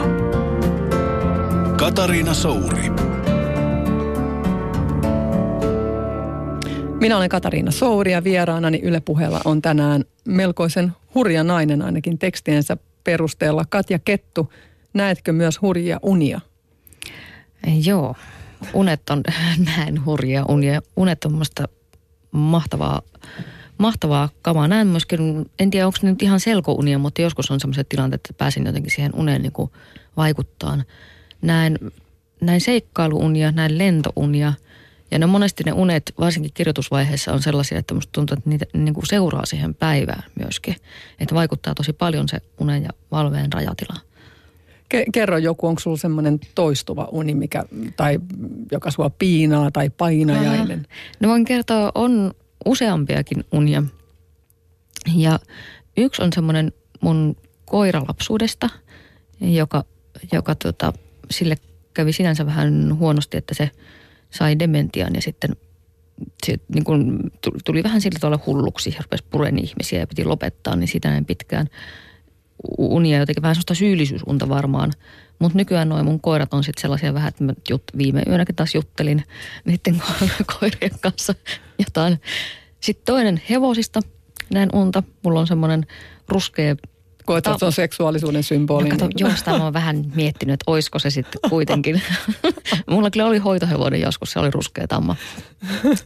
Katariina Souri. minä olen Katariina Souri ja vieraanani Yle Puheella on tänään melkoisen hurja nainen ainakin tekstiensä perusteella. Katja Kettu, näetkö myös hurjia unia? Joo, unet on näin hurjia unia. Unet on musta mahtavaa, mahtavaa kamaa. Näin myöskin, en tiedä onko ne nyt ihan selkounia, mutta joskus on sellaiset tilanteet, että pääsin jotenkin siihen uneen niin kuin vaikuttaan. Näin, näin seikkailuunia, näin lentounia. Ja ne monesti ne unet, varsinkin kirjoitusvaiheessa, on sellaisia, että musta tuntuu, että niitä niin kuin seuraa siihen päivään myöskin. Että vaikuttaa tosi paljon se unen ja valveen rajatila. Ke- kerro joku, onko sulla semmoinen toistuva uni, mikä, tai joka sua piinaa tai painajainen? No voin kertoa, on useampiakin unia. Ja yksi on semmoinen mun koira lapsuudesta, joka, joka tota, sille kävi sinänsä vähän huonosti, että se sai dementian ja sitten se niin kun tu- tuli vähän sillä tavalla hulluksi ja rupesi puren ihmisiä ja piti lopettaa, niin siitä näin pitkään unia, jotenkin vähän sellaista syyllisyysunta varmaan. Mutta nykyään noin mun koirat on sitten sellaisia vähän, että mä jut, viime yönäkin taas juttelin niiden ko- koirien kanssa jotain. Sitten toinen hevosista, näin unta. Mulla on semmoinen ruskea Koet, että se on seksuaalisuuden symboli? No kato, niin- joo, sitä mä oon vähän miettinyt, että oisko se sitten kuitenkin. Mulla kyllä oli hoitohevonen joskus, se oli ruskea tamma.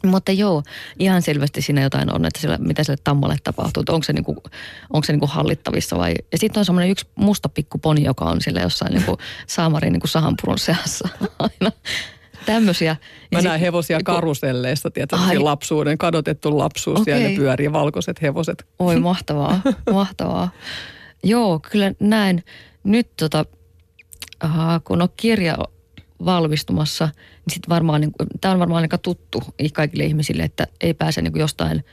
Mutta joo, ihan selvästi siinä jotain on, että sillä, mitä sille tammalle tapahtuu. Onko se, niinku, onko se niinku hallittavissa vai... Ja sitten on semmoinen yksi musta pikku poni, joka on sillä jossain niinku saamarin niinku sahanpurun seassa aina. Tämmöisiä. Mä näen hevosia Ai. Ai. lapsuuden, kadotettu lapsuus, okay. ja ne pyörii valkoiset hevoset. Oi mahtavaa, mahtavaa. Joo, kyllä näin. Nyt tota, aha, kun on kirja valmistumassa, niin sit varmaan, niin, tämä on varmaan aika tuttu kaikille ihmisille, että ei pääse niin jostain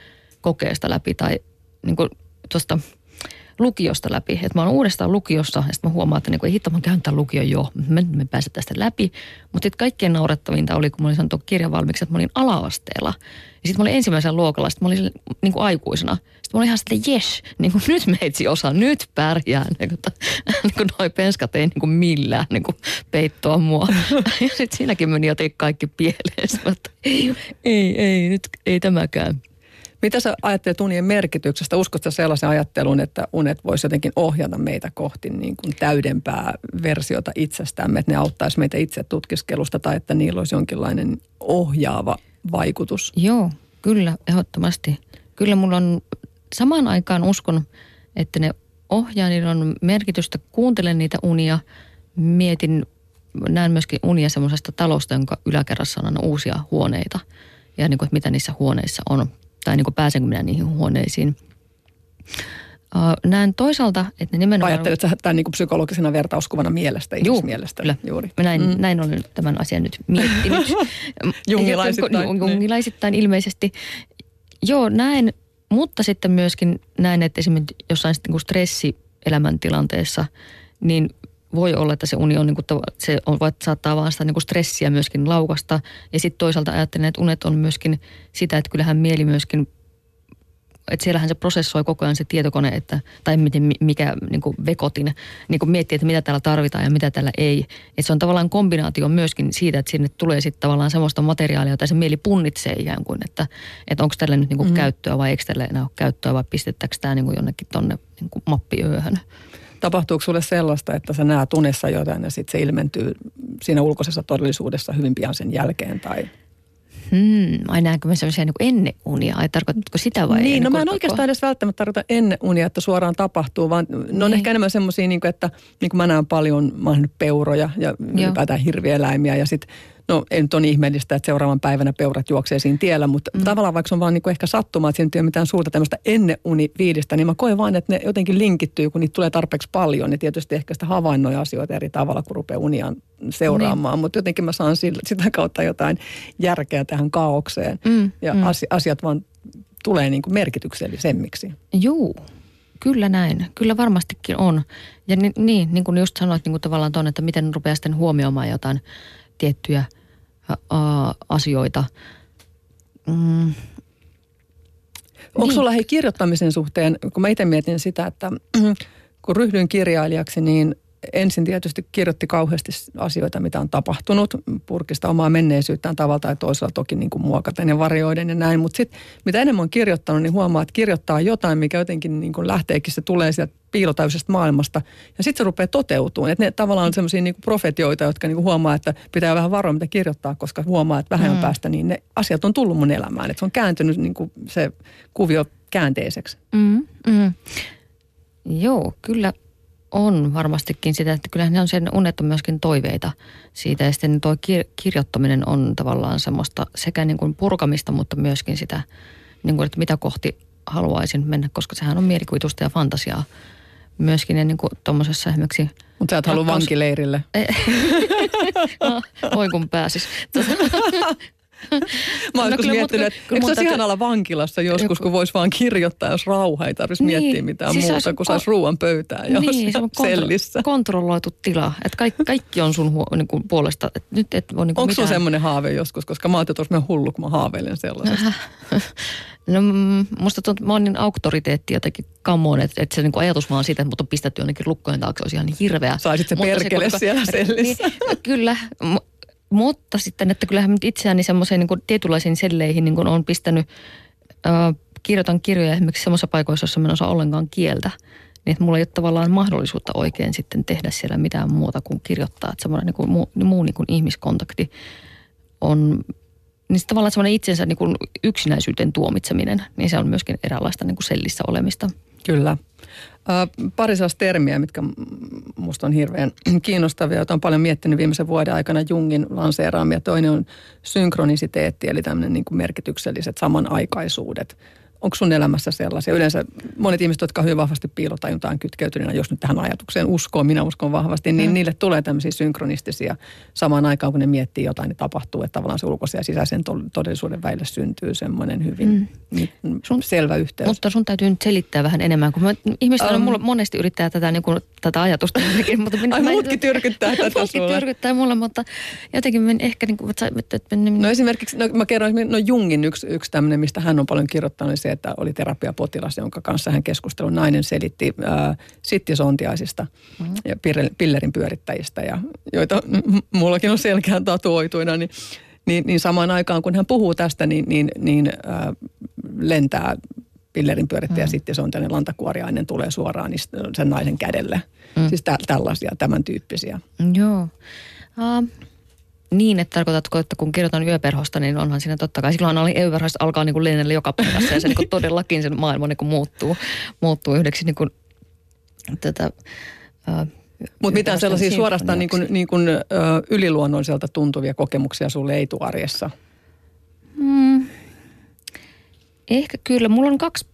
kokeesta läpi tai niin tuosta lukiosta läpi. Että mä oon uudestaan lukiossa ja sitten mä huomaan, että niin hitto, mä käynyt tämän lukion jo, mä en pääse tästä läpi. Mutta sitten kaikkein naurettavinta oli, kun mä olin saanut tuon kirjan valmiiksi, että mä olin ala-asteella. Ja sitten mä olin ensimmäisellä luokalla, sitten mä olin niin kuin aikuisena. Sitten mä olin ihan sitä, että jes, niin kuin nyt meitsi osaa, nyt pärjään. Niin kuin, niin kuin noi penskat ei niin kuin millään niin kuin peittoa mua. Ja sitten siinäkin meni jotenkin kaikki pieleen. Sitten että ei, ei, ei, nyt ei tämäkään. Mitä sä ajattelet unien merkityksestä? Uskotko sellaisen ajattelun, että unet voisi jotenkin ohjata meitä kohti niin kuin täydempää versiota itsestämme, että ne auttaisi meitä itse tutkiskelusta tai että niillä olisi jonkinlainen ohjaava vaikutus? Joo, kyllä, ehdottomasti. Kyllä mulla on samaan aikaan uskon, että ne ohjaa, niillä on merkitystä. Kuuntelen niitä unia, mietin, näen myöskin unia semmoisesta talosta, jonka yläkerrassa on aina uusia huoneita. Ja niin kuin, että mitä niissä huoneissa on, tai niin kuin pääsenkö minä niihin huoneisiin. Näen toisaalta, että ne nimenomaan... Ajattelet sä tämän niin psykologisena vertauskuvana mielestä, Juu, ihmismielestä? kyllä. Juuri. Mä näin, mm. näin olen tämän asian nyt miettinyt. Jungilaisittain, Jungilaisittain ilmeisesti. Joo, näen Mutta sitten myöskin näin, että esimerkiksi jossain niin stressielämäntilanteessa, niin voi olla, että se uni on, niin kuin, se on, saattaa vaan sitä niin kuin stressiä myöskin laukasta. Ja sitten toisaalta ajattelen, että unet on myöskin sitä, että kyllähän mieli myöskin että siellähän se prosessoi koko ajan se tietokone, että, tai miten, mikä niin kuin vekotin, niin kuin miettii, että mitä täällä tarvitaan ja mitä täällä ei. Että se on tavallaan kombinaatio myöskin siitä, että sinne tulee sitten tavallaan semmoista materiaalia, jota se mieli punnitsee ikään kuin, että, että onko tällä nyt niin kuin mm. käyttöä vai eikö tällä enää ole käyttöä vai pistettäkö tämä niin kuin jonnekin tonne niin kuin mappiööhön. Tapahtuuko sulle sellaista, että sä näet unessa jotain ja sitten se ilmentyy siinä ulkoisessa todellisuudessa hyvin pian sen jälkeen tai Hmm, ai näenkö me sellaisia niin ennen unia, ai tarkoitatko sitä vai? Niin, no mä en oikeastaan edes välttämättä tarkoita ennen unia, että suoraan tapahtuu, vaan ne niin. on ehkä enemmän semmoisia, niin että niin kuin mä näen paljon, mä oon peuroja ja ylipäätään hirvieläimiä ja sitten No ei nyt ole ihmeellistä, että seuraavan päivänä peurat juoksee siinä tiellä, mutta mm. tavallaan vaikka se on vaan niin kuin ehkä sattumaa, että siinä ei ole mitään suurta tämmöistä ennen uni viidistä, niin mä koen vaan, että ne jotenkin linkittyy, kun niitä tulee tarpeeksi paljon. Niin tietysti ehkä sitä havainnoja asioita eri tavalla, kun rupeaa uniaan seuraamaan, niin. mutta jotenkin mä saan sitä kautta jotain järkeä tähän kaaukseen. Mm. Ja mm. asiat vaan tulee niin kuin merkityksellisemmiksi. Juu, Kyllä näin. Kyllä varmastikin on. Ja ni, niin, niin kuin just sanoit niin kuin tavallaan tuonne, että miten rupeaa sitten huomioimaan jotain tiettyjä asioita. Mm. Onko niin. sulla hei kirjoittamisen suhteen, kun mä itse mietin sitä, että kun ryhdyin kirjailijaksi, niin ensin tietysti kirjoitti kauheasti asioita, mitä on tapahtunut, purkista omaa menneisyyttään tavalla tai toisella toki niin kuin muokaten ja varjoiden ja näin. Mutta sitten mitä enemmän on kirjoittanut, niin huomaa, että kirjoittaa jotain, mikä jotenkin niin kuin lähteekin, se tulee sieltä piilotäysestä maailmasta. Ja sitten se rupeaa toteutumaan. Että ne tavallaan on semmoisia niin profetioita, jotka niin kuin huomaa, että pitää vähän varoa, mitä kirjoittaa, koska huomaa, että vähän mm. päästä, niin ne asiat on tullut mun elämään. Että se on kääntynyt niin kuin se kuvio käänteiseksi. Mm, mm. Joo, kyllä on varmastikin sitä, että kyllähän ne on sen unet on myöskin toiveita siitä. Ja sitten tuo kir- kirjoittaminen on tavallaan semmoista sekä niin kuin purkamista, mutta myöskin sitä, niin kuin, että mitä kohti haluaisin mennä, koska sehän on mielikuvitusta ja fantasiaa myöskin. Ja niin kuin tuommoisessa esimerkiksi... Mutta sä et halua vankileirille. no, voi kun pääsis. Mä oon no, kyllä, miettinyt, että eikö se ihan olla vankilassa joskus, kun voisi vaan kirjoittaa, jos rauha ei tarvitsisi niin, miettiä mitään siis muuta, kun saisi ruoan pöytään jo niin, se on sellissä. kontrolloitu tila, että kaikki, kaikki on sun huo, niin kuin puolesta. Että nyt et voi niin Onko mitään... semmoinen haave joskus, koska mä oon tuossa hullu, kun mä haaveilen sellaisesta. No musta tuntuu, mä oon niin auktoriteetti jotenkin kamoon, että, että se niin ajatus vaan siitä, että mut on pistetty jonnekin lukkojen taakse, olisi ihan niin hirveä. Saisit se perkele se, siellä sellissä. Niin, kyllä, mutta sitten, että kyllähän nyt itseäni semmoiseen niin tietynlaisiin selleihin niin on pistänyt, äh, kirjoitan kirjoja esimerkiksi semmoisessa paikoissa, jossa mä en osaa ollenkaan kieltä. Niin että mulla ei ole tavallaan mahdollisuutta oikein sitten tehdä siellä mitään muuta kuin kirjoittaa. Että semmoinen niin kuin muu, muu niin kuin ihmiskontakti on niin se tavallaan semmoinen itsensä niin kuin yksinäisyyteen tuomitseminen, niin se on myöskin eräänlaista niin kuin sellissä olemista. Kyllä. Pari sellaista termiä, mitkä minusta on hirveän kiinnostavia, joita on paljon miettinyt viimeisen vuoden aikana Jungin lanseeraamia. Toinen on synkronisiteetti, eli tämmöinen niin merkitykselliset samanaikaisuudet onko sun elämässä sellaisia? Yleensä monet ihmiset, jotka on hyvin vahvasti piilotajuntaan kytkeytyneenä, jos nyt tähän ajatukseen uskoo, minä uskon vahvasti, niin mm. niille tulee tämmöisiä synkronistisia samaan aikaan, kun ne miettii jotain, niin tapahtuu, että tavallaan se ulkoisen ja sisäisen todellisuuden välille syntyy semmoinen hyvin mm. sun, selvä yhteys. Mutta sun täytyy nyt selittää vähän enemmän, kun mä, ihmiset um, mulla monesti yrittää tätä, niin kuin, tätä ajatusta. mutta minä, Ai mä, muutkin tyrkyttää tätä Muutkin tyrkyttää mulle, mutta jotenkin ehkä... Niin kuin, että, että, että, no esimerkiksi, no, mä kerroin, no Jungin yksi, yksi tämmöinen, mistä hän on paljon kirjoittanut, niin se, että oli terapiapotilas, jonka kanssa hän keskusteli. Nainen selitti äh, sittisontiaisista mm-hmm. ja pillerin pyörittäjistä, ja, joita mullakin on selkeän tatuoituina, niin, niin, niin samaan aikaan kun hän puhuu tästä, niin, niin, niin äh, lentää pillerin pyörittäjä mm. sitten se on tämmöinen lantakuoriainen tulee suoraan niin sen naisen kädelle. Mm. Siis tä, tällaisia, tämän tyyppisiä. Joo. Uh, niin, että tarkoitatko, että kun kirjoitan yöperhosta, niin onhan siinä totta kai. Silloin oli yöperhosta alkaa niin kuin joka paikassa ja se niin kuin todellakin sen maailma niin kuin muuttuu, muuttuu yhdeksi niin kuin, tätä, uh, mutta mitään sellaisia suorastaan niin kuin, niin kuin, ö, yliluonnolliselta tuntuvia kokemuksia sulle ei tule arjessa? Mm, ehkä kyllä. Mulla on kaksi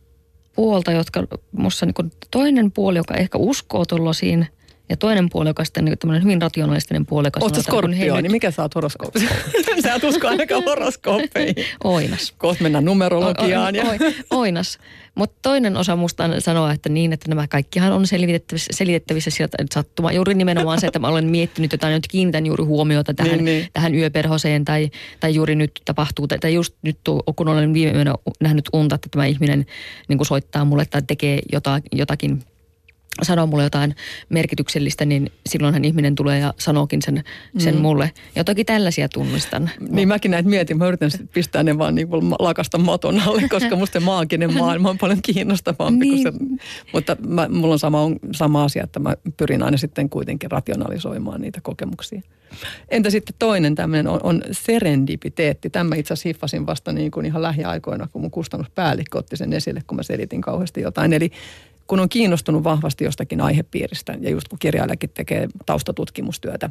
puolta, jotka musta niin toinen puoli, joka ehkä uskoo tuollaisiin Ja toinen puoli, joka sitten niin tämmöinen hyvin rationalistinen puoli, joka Oletko skorpio, niin mikä sä oot horoskoopissa? sä et usko ainakaan horoskooppeihin. Oinas. Kohta mennään numerologiaan. Ja... Oi, oi, oinas. Mutta toinen osa musta sanoa, että niin, että nämä kaikkihan on selitettävissä, selitettävissä sieltä sattuma. Juuri nimenomaan se, että mä olen miettinyt jotain, nyt kiinnitän juuri huomiota tähän, Niin, niin. tähän yöperhoseen tai, tai juuri nyt tapahtuu, tai- tai just nyt kun olen viime yönä nähnyt unta, että tämä ihminen niin soittaa mulle tai tekee jotain, jotakin sanoo mulle jotain merkityksellistä, niin silloinhan ihminen tulee ja sanookin sen, sen Mm. mulle. Ja toki tällaisia tunnistan. Niin mäkin näitä mietin. Mä yritän pistää ne vaan niin kuin lakasta maton alle, koska musta se maaginen maailma on paljon kiinnostavampi. Niin. Kuin se, mutta mä, mulla on sama, on sama asia, että mä pyrin aina sitten kuitenkin rationalisoimaan niitä kokemuksia. Entä sitten toinen tämmöinen on, on serendipiteetti. Tämä itse asiassa hiffasin vasta niin kuin ihan lähiaikoina, kun mun kustannuspäällikkö otti sen esille, kun mä selitin kauheasti jotain. Eli kun on kiinnostunut vahvasti jostakin aihepiiristä ja just kun kirjailijakin tekee taustatutkimustyötä,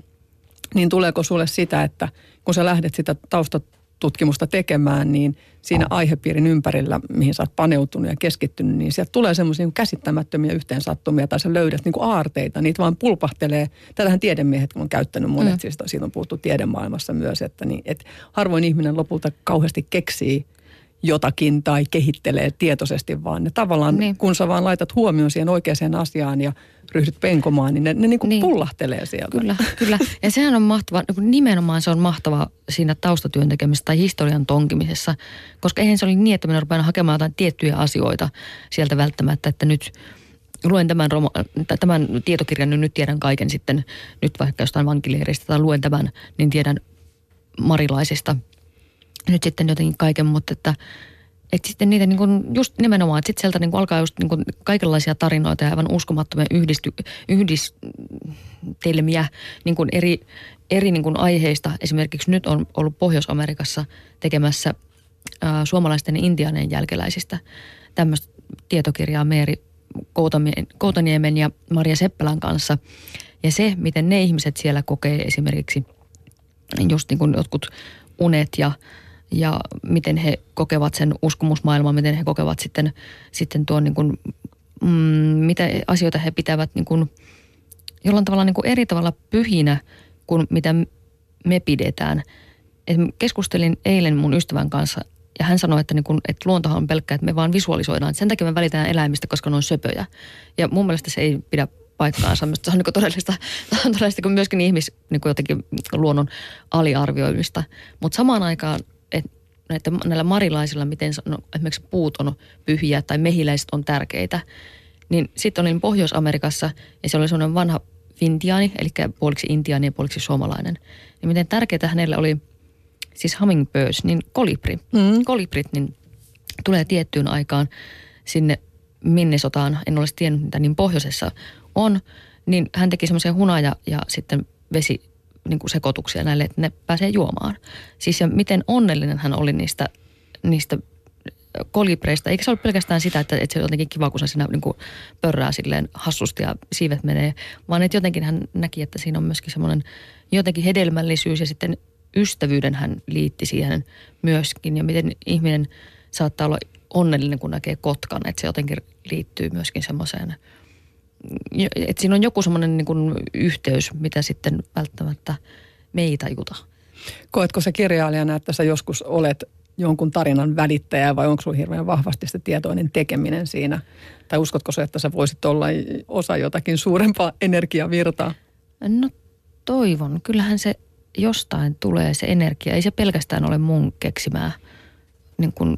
niin tuleeko sulle sitä, että kun sä lähdet sitä taustatutkimusta tekemään, niin siinä aihepiirin ympärillä, mihin sä oot paneutunut ja keskittynyt, niin sieltä tulee semmoisia niin käsittämättömiä yhteensattumia tai sä löydät niin kuin aarteita, niitä vaan pulpahtelee. Tätähän tiedemiehet on käyttänyt monet, mm. siis siitä on puhuttu tiedemaailmassa myös, että, niin, että harvoin ihminen lopulta kauheasti keksii jotakin tai kehittelee tietoisesti, vaan ne tavallaan, Niin. kun sä vaan laitat huomioon siihen oikeaan asiaan ja ryhdyt penkomaan, niin ne, ne niin kuin Niin. pullahtelee sieltä. Kyllä, kyllä. Ja sehän on mahtava, niin kuin nimenomaan se on mahtava siinä taustatyön tekemisessä tai historian tonkimisessa, koska eihän se oli niin, että minä rupean hakemaan jotain tiettyjä asioita sieltä välttämättä, että nyt luen tämän, roma- tai tämän tietokirjan, niin nyt tiedän kaiken sitten, nyt vaikka jostain vankileiristä tai luen tämän, niin tiedän marilaisista nyt sitten jotenkin kaiken, mutta että että sitten niitä niin kuin just nimenomaan, että sitten sieltä niin kuin alkaa just niin kuin kaikenlaisia tarinoita ja aivan uskomattomia yhdisty, yhdistelmiä niin kuin eri, eri niin kuin aiheista. Esimerkiksi nyt on ollut Pohjois-Amerikassa tekemässä ää, suomalaisten intiaanien jälkeläisistä tämmöistä tietokirjaa Meeri Koutaniemen ja Maria Seppälän kanssa. Ja se, miten ne ihmiset siellä kokee esimerkiksi just niin kuin jotkut unet ja, ja miten he kokevat sen uskomusmaailman, miten he kokevat sitten, sitten tuon niin kuin, mm, mitä asioita he pitävät niin kuin, jollain tavalla niin kuin eri tavalla pyhinä kuin mitä me pidetään. Et keskustelin eilen mun ystävän kanssa ja hän sanoi, että, niin kun, että luontohan on pelkkä, että me vaan visualisoidaan. Sen takia me välitään eläimistä, koska ne on söpöjä. Ja mun mielestä se ei pidä paikkaansa. Se on niin todellista, on todellista kuin myöskin ihmis, niin kuin jotenkin luonnon aliarvioimista. Mutta samaan aikaan, näitä, näillä marilaisilla, miten no, esimerkiksi puut on pyhiä tai mehiläiset on tärkeitä, niin sitten olin Pohjois-Amerikassa ja se oli sellainen vanha vintiaani, eli puoliksi intiaani ja puoliksi suomalainen. Ja miten tärkeää hänelle oli siis hummingbirds, niin kolibri. Mm. Kolibrit niin tulee tiettyyn aikaan sinne Minnesotaan, en olisi tiennyt mitä niin pohjoisessa on, niin hän teki semmoisia hunaja ja sitten vesi niin kuin sekoituksia näille, että ne pääsee juomaan. Siis ja miten onnellinen hän oli niistä, niistä kolibreista. Eikä se ole pelkästään sitä, että, että se on jotenkin kiva, kun se siinä niin kuin pörrää silleen hassusti ja siivet menee, vaan että jotenkin hän näki, että siinä on myöskin semmoinen jotenkin hedelmällisyys ja sitten ystävyyden hän liitti siihen myöskin. Ja miten ihminen saattaa olla onnellinen, kun näkee kotkan, että se jotenkin liittyy myöskin semmoiseen, että siinä on joku semmoinen niin kuin yhteys, mitä sitten välttämättä me ei tajuta. Koetko se kirjailijana, että sä joskus olet jonkun tarinan välittäjä vai onko sinulla hirveän vahvasti se tietoinen tekeminen siinä? Tai uskotko se, että sä voisit olla osa jotakin suurempaa energiavirtaa? No toivon. Kyllähän se jostain tulee se energia. Ei se pelkästään ole mun keksimää niin kuin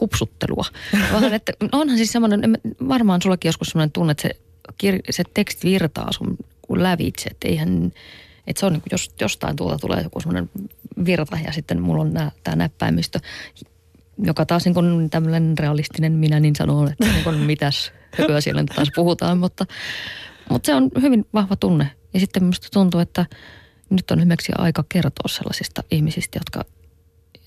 hupsuttelua, vaan että onhan siis semmoinen, varmaan sullakin joskus semmoinen tunne, että se, kir, se teksti virtaa sun lävitse, että eihän, että se on niin jos, jostain tuolta tulee joku semmoinen virta ja sitten mulla on tämä näppäimistö, joka taas niin kuin tämmöinen realistinen minä niin sanoo, että niin kuin mitäs höpöä siellä taas puhutaan, mutta, mutta se on hyvin vahva tunne. Ja sitten minusta tuntuu, että nyt on esimerkiksi aika kertoa sellaisista ihmisistä, jotka,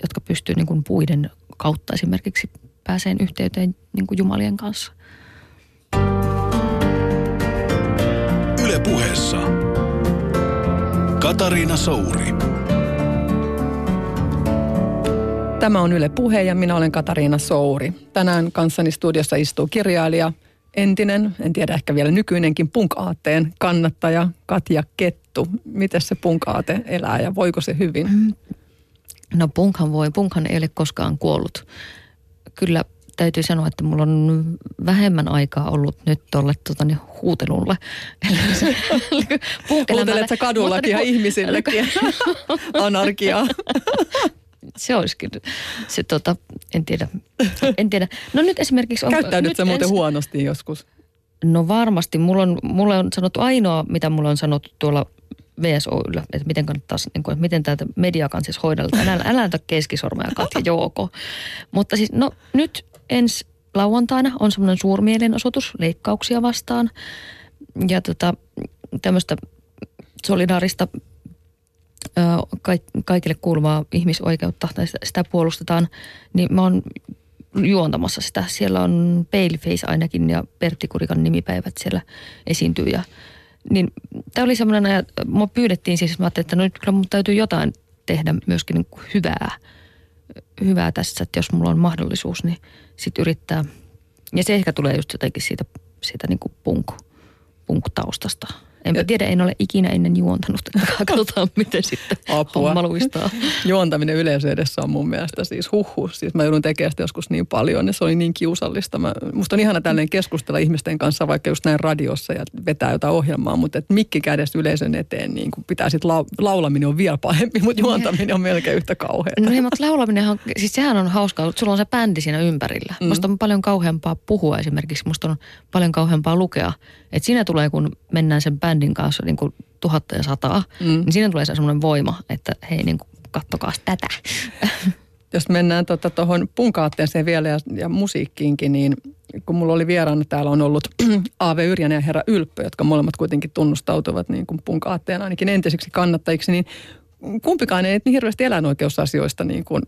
jotka pystyy niin kuin puiden kautta esimerkiksi pääseen yhteyteen niin kuin Jumalien kanssa. Yle puheessa. Katariina Souri. Tämä on Yle Puhe ja minä olen Katariina Souri. Tänään kanssani studiossa istuu kirjailija, entinen, en tiedä ehkä vielä nykyinenkin punk-aatteen kannattaja Katja Kettu. Miten se punk-aate elää ja voiko se hyvin? Mm. No punkhan voi, punkhan ei ole koskaan kuollut. Kyllä täytyy sanoa, että mulla on vähemmän aikaa ollut nyt tuolle tota, niin, huutelulle. Huutelet sä kadullakin ihan niin, ihmisillekin anarkiaa. se olisikin, se tota, en tiedä, en tiedä. No nyt esimerkiksi... On, Käyttäydyt nyt sä muuten ens... huonosti joskus? No varmasti. Mulla on, mulla on sanottu ainoa, mitä mulla on sanottu tuolla VSOYllä, että miten kannattaisi, niin kuin, että miten täältä mediakansissa hoidellaan. Älä, älä anta keskisormea Katja Jouko. Mutta siis no nyt ensi lauantaina on semmoinen suurmielenosoitus leikkauksia vastaan. Ja tota, tämmöistä solidaarista kaikille kuuluvaa ihmisoikeutta, tai sitä puolustetaan, niin mä oon juontamassa sitä. Siellä on Paleface ainakin ja Pertti Kurikan nimipäivät siellä esiintyy. Ja, niin tämä oli semmoinen, että mua pyydettiin siis, mä että no nyt kyllä mun täytyy jotain tehdä myöskin niin hyvää, hyvää tässä, että jos mulla on mahdollisuus, niin sitten yrittää. Ja se ehkä tulee just jotenkin siitä, siitä niin kuin punk, punk-taustasta. Enpä tiedä, en ole ikinä ennen juontanut. Katsotaan, miten sitten Apua. homma luistaa. Juontaminen yleensä edessä on mun mielestä siis huhhuh. Siis mä joudun tekemään sitä joskus niin paljon ja se oli niin kiusallista. Mä, musta on ihana tällainen keskustella ihmisten kanssa vaikka just näin radiossa ja vetää jotain ohjelmaa, mutta että mikki kädessä yleisön eteen niin kun pitää sitten lau, laulaminen on vielä pahempi, mutta juontaminen on melkein yhtä kauheaa. No mutta laulaminen, siis sehän on hauskaa, sulla on se bändi siinä ympärillä. Mm. Musta on paljon kauheampaa puhua esimerkiksi, musta on paljon kauheampaa lukea. Että siinä tulee, kun mennään sen bändin kanssa niin kuin tuhatta ja sataa, mm. niin siinä tulee semmoinen voima, että hei niin kuin, kattokaa tätä. Jos mennään tuohon tota, punkaatteeseen vielä ja, ja musiikkiinkin, niin kun mulla oli vieraana, täällä on ollut Aave Yrjänen ja Herra Ylppö, jotka molemmat kuitenkin tunnustautuvat niin kuin punkaatteen ainakin entisiksi kannattajiksi, niin kumpikaan ei niin hirveästi eläinoikeusasioista niin kuin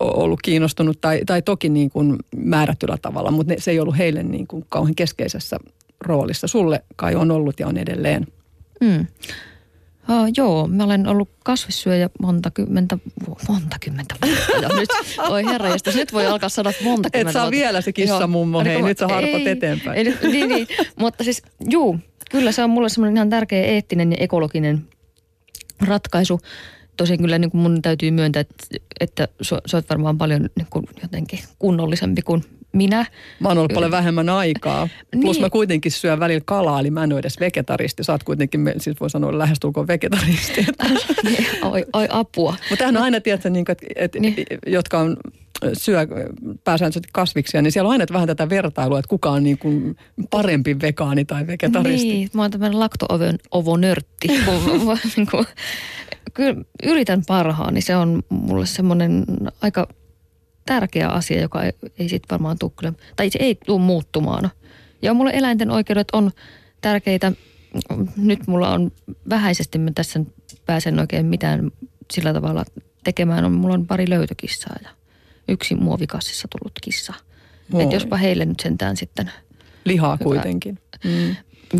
ollut kiinnostunut tai, tai toki niin kuin määrättyllä tavalla, mutta ne, se ei ollut heille niin kuin kauhean keskeisessä roolissa. Sulle kai on ollut ja on edelleen. Mm. Uh, joo, mä olen ollut kasvissyöjä monta kymmentä, monta kymmentä vuotta. Ja nyt, oi herra, nyt voi alkaa sanoa monta kymmentä Et saa vuotta. vielä se kissa mummo, hei, nyt sä harpat ei, eteenpäin. Ei, niin, niin, mutta siis, juu, kyllä se on mulle semmoinen ihan tärkeä eettinen ja ekologinen ratkaisu. Tosin kyllä niin kuin mun täytyy myöntää, että, että sä oot varmaan paljon niin kuin jotenkin kunnollisempi kuin minä. Mä oon ollut paljon vähemmän aikaa. Plus niin. mä kuitenkin syön välillä kalaa, eli mä en ole edes vegetaristi. Sä oot kuitenkin, siis voi sanoa lähestulkoon vegetaristi. oi, oi apua. Mutta tämähän on aina, tiedätkö, niin, että, että niin. jotka on syö pääsääntöisesti kasviksia, niin siellä on aina vähän tätä vertailua, että kuka on niin kuin parempi vegaani tai vegetaristi. Niin, mä oon tämmöinen lakto-ovonörtti. Niin kyllä yritän parhaani. Se on mulle semmoinen aika tärkeä asia, joka ei, ei sitten varmaan tule kyllä, tai se ei tule muuttumaan. Ja mulle eläinten oikeudet on tärkeitä. Nyt mulla on vähäisesti, mä tässä pääsen oikein mitään sillä tavalla tekemään. On, mulla on pari löytökissaa ja yksi muovikassissa tullut kissa. Että jospa heille nyt sentään sitten... Lihaa hyvä. kuitenkin. Mm.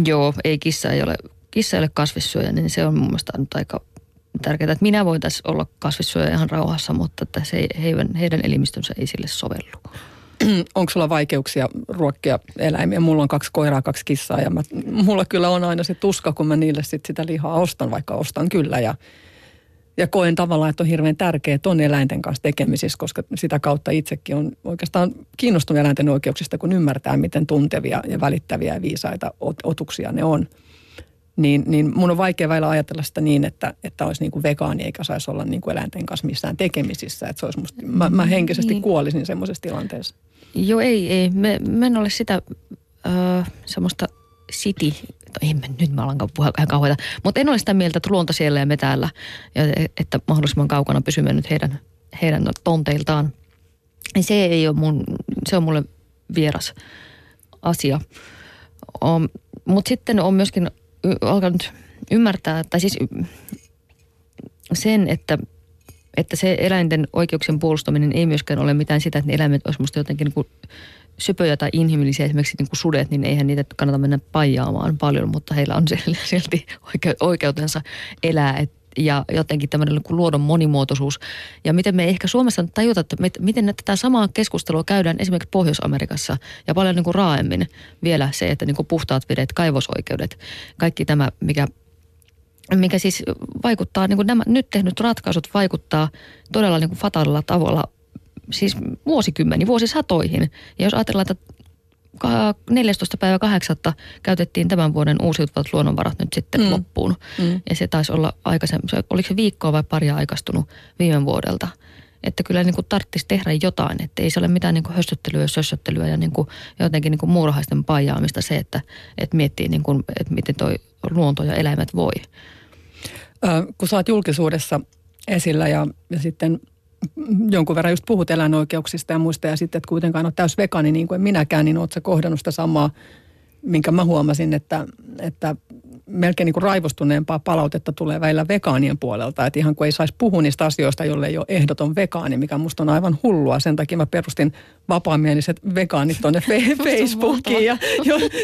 Joo, ei kissa ei ole, kissa ei ole kasvissyöjä, niin se on mun mielestä nyt aika tärkeää, että minä voitaisiin olla kasvissyöjä ihan rauhassa, mutta että se, heidän, heidän elimistönsä ei sille sovellu. Onko sulla vaikeuksia ruokkia eläimiä? Mulla on kaksi koiraa, kaksi kissaa ja mä, mulla kyllä on aina se tuska, kun mä niille sit sitä lihaa ostan, vaikka ostan kyllä. Ja, ja koen tavallaan, että on hirveän tärkeää, että on eläinten kanssa tekemisissä, koska sitä kautta itsekin on oikeastaan kiinnostunut eläinten oikeuksista, kun ymmärtää, miten tuntevia ja välittäviä ja viisaita otuksia ne on niin, niin mun on vaikea väillä ajatella sitä niin, että, että olisi niin kuin vegaani eikä saisi olla niin kuin eläinten kanssa missään tekemisissä. Että se olisi musta, mä, mä henkisesti niin. kuolisin semmoisessa tilanteessa. Joo, ei, ei. Me, me en ole sitä äh, semmoista city, no ei, nyt mä alan puhua ihan kauheita, mutta en ole sitä mieltä, että luonto siellä ja me täällä, ja että mahdollisimman kaukana pysymme nyt heidän, heidän tonteiltaan. Se ei ole mun, se on mulle vieras asia. Um, mutta sitten on myöskin alkanut ymmärtää, tai siis sen, että, että se eläinten oikeuksien puolustaminen ei myöskään ole mitään sitä, että ne eläimet olisi musta jotenkin niin söpöjä tai inhimillisiä, esimerkiksi niin kuin sudet, niin eihän niitä kannata mennä pajaamaan paljon, mutta heillä on silti oikeutensa elää. Et ja jotenkin tämmöinen niin luodon monimuotoisuus. Ja miten me ehkä Suomessa tajuta, että miten tätä samaa keskustelua käydään esimerkiksi Pohjois-Amerikassa ja paljon niin kuin raaemmin vielä se, että niin kuin puhtaat vedet, kaivosoikeudet, kaikki tämä, mikä mikä siis vaikuttaa, niin kuin nämä nyt tehnyt ratkaisut vaikuttaa todella niin kuin fataalilla tavalla siis vuosikymmeni, vuosisatoihin. Ja jos ajatellaan, että 14. päivä 8. käytettiin tämän vuoden uusiutuvat luonnonvarat nyt sitten mm. loppuun. Mm. Ja se taisi olla aikaisemmin, oliko se viikkoa vai paria aikaistunut viime vuodelta. Että kyllä niin kuin tarvitsisi tehdä jotain, että ei se ole mitään niin kuin höstöttelyä, sössöttelyä ja niin kuin jotenkin niin kuin muurahaisten paijaamista se, että, että miettii niin kuin, että miten toi luonto ja eläimet voi. Äh, kun sä oot julkisuudessa esillä ja, ja sitten jonkun verran just puhut eläinoikeuksista ja muista ja sitten, että kuitenkaan on täys vegaani niin kuin minäkään, niin ootko kohdannut sitä samaa, minkä mä huomasin, että, että melkein niin kuin raivostuneempaa palautetta tulee välillä vegaanien puolelta. Että ihan kuin ei saisi puhua niistä asioista, jolle ei ole ehdoton vegaani, mikä musta on aivan hullua. Sen takia mä perustin vapaamieliset vegaanit tuonne Facebookiin. Ja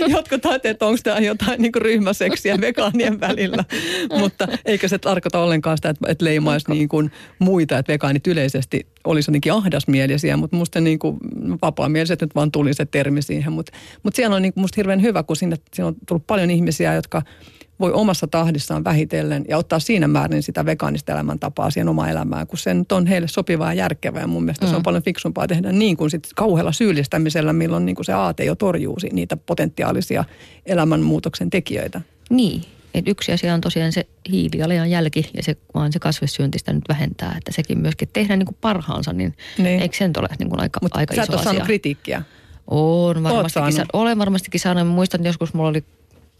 jotkut ajattelevat, että onko tämä jotain niin kuin ryhmäseksiä vegaanien välillä. Mutta eikö se tarkoita ollenkaan sitä, että, että leimaisi niin kuin muita, että vegaanit yleisesti olisi jotenkin ahdasmielisiä. Mutta musta niin kuin vapaamieliset nyt vaan tuli se termi siihen. Mutta, mutta siellä on niin kuin musta hirveän hyvä, kun sinne, siinä on tullut paljon ihmisiä, jotka – voi omassa tahdissaan vähitellen ja ottaa siinä määrin sitä vegaanista elämäntapaa siihen omaan elämään, kun se nyt on heille sopivaa ja järkevää. Ja mun mielestä mm. se on mm. paljon fiksumpaa tehdä niin kuin sit kauhealla syyllistämisellä, milloin niin kuin se aate jo torjuu niitä potentiaalisia elämänmuutoksen tekijöitä. Niin, et yksi asia on tosiaan se hiilijalanjälki ja se, vaan se kasvissyöntistä nyt vähentää, että sekin myöskin tehdään niin kuin parhaansa, niin, niin. eikö sen ole niin kuin aika, Mut aika iso asia? kritiikkiä. On varmastikin, sa- olen varmastikin saanut. Muistan joskus mulla oli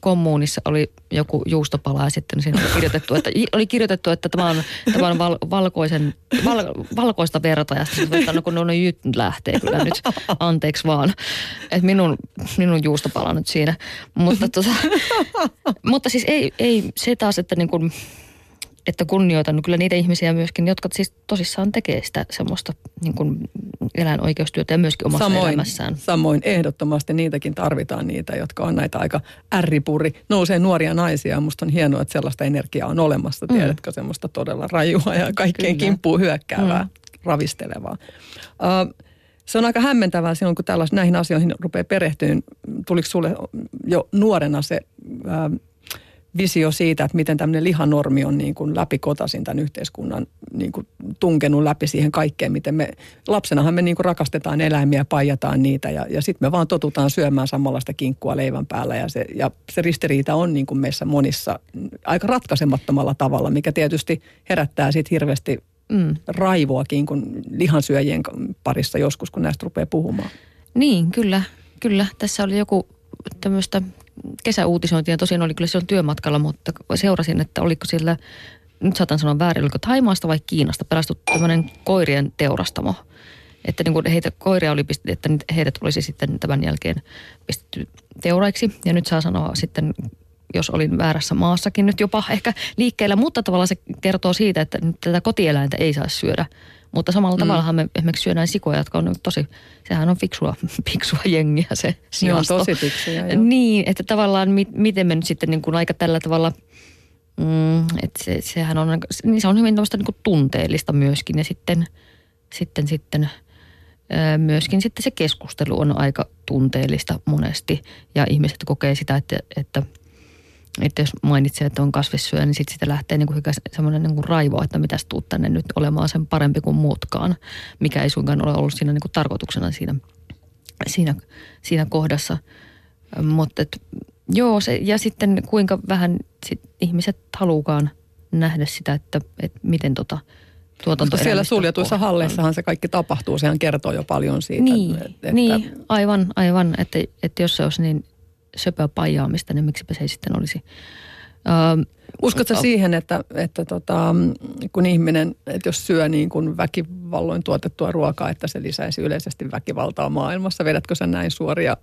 kommuunissa oli joku juustopala ja sitten siinä oli kirjoitettu, että, oli kirjoitettu, että tämä on, tämä on val, valkoisen, val, valkoista verta ja sitten että no kun no jyt lähtee kyllä nyt, anteeksi vaan. Että minun, minun juustopala nyt siinä. Mutta, tota, mutta siis ei, ei se taas, että niin kuin, että kunnioitan kyllä niitä ihmisiä myöskin, jotka siis tosissaan tekee sitä semmoista niin kuin eläinoikeustyötä ja myöskin omassa samoin, elämässään. Samoin, ehdottomasti niitäkin tarvitaan niitä, jotka on näitä aika ärripuri. Nousee nuoria naisia ja musta on hienoa, että sellaista energiaa on olemassa, mm. tiedätkö, semmoista todella rajua ja kaikkien kyllä. kimppuu hyökkäävää, mm. ravistelevaa. Uh, se on aika hämmentävää silloin, kun tällais, näihin asioihin rupeaa perehtyyn. Tuliko sulle jo nuorena se visio siitä, että miten tämmöinen lihanormi on niin kuin läpikotasin tämän yhteiskunnan niin kuin tunkenut läpi siihen kaikkeen, miten me, lapsenahan me niin kuin rakastetaan eläimiä, paijataan niitä ja, ja sitten me vaan totutaan syömään samanlaista kinkkua leivän päällä ja se, ja se ristiriita on niin kuin meissä monissa aika ratkaisemattomalla tavalla, mikä tietysti herättää sitten hirveästi mm. raivoakin kuin lihansyöjien parissa joskus, kun näistä rupeaa puhumaan. Niin, kyllä, kyllä. Tässä oli joku tämmöistä kesäuutisointia. Tosiaan oli kyllä silloin työmatkalla, mutta seurasin, että oliko siellä, nyt saatan sanoa väärin, oliko Taimaasta vai Kiinasta pelastettu tämmöinen koirien teurastamo. Että niin kuin heitä, koiria oli pistetty, että heidät olisi sitten tämän jälkeen pistetty teuraiksi. Ja nyt saa sanoa sitten jos olin väärässä maassakin nyt jopa ehkä liikkeellä, mutta tavallaan se kertoo siitä, että nyt tätä kotieläintä ei saa syödä. Mutta samalla mm. tavalla me esimerkiksi syödään sikoja, jotka on tosi, sehän on fiksua, fiksua jengiä se sijasto. on tosi fiksuja, Niin, että tavallaan mi, miten me nyt sitten niin kuin aika tällä tavalla, mm, että se, sehän on, niin se on hyvin tämmöistä niin kuin tunteellista myöskin ja sitten, sitten, sitten myöskin sitten se keskustelu on aika tunteellista monesti ja ihmiset kokee sitä, että, että – että jos mainitsee, että on kasvissyöjä, niin sitten sitä lähtee niin kuin semmoinen niin kuin raivo, että mitäs tuut tänne nyt olemaan sen parempi kuin muutkaan, mikä ei suinkaan ole ollut siinä niin kuin tarkoituksena siinä, siinä, siinä kohdassa. Mutta joo, se, ja sitten kuinka vähän sit ihmiset haluukaan nähdä sitä, että, että miten tota tuotanto Koska siellä suljetuissa halleissahan se kaikki tapahtuu, sehän kertoo jo paljon siitä. Niin, että, niin aivan, aivan, että, että jos se olisi niin söpöä paijaamista, niin miksipä se ei sitten olisi. Öö, Uskotko uh, siihen, että, että tota, kun ihminen, että jos syö niin kuin väkivalloin tuotettua ruokaa, että se lisäisi yleisesti väkivaltaa maailmassa? Vedätkö sä näin suoria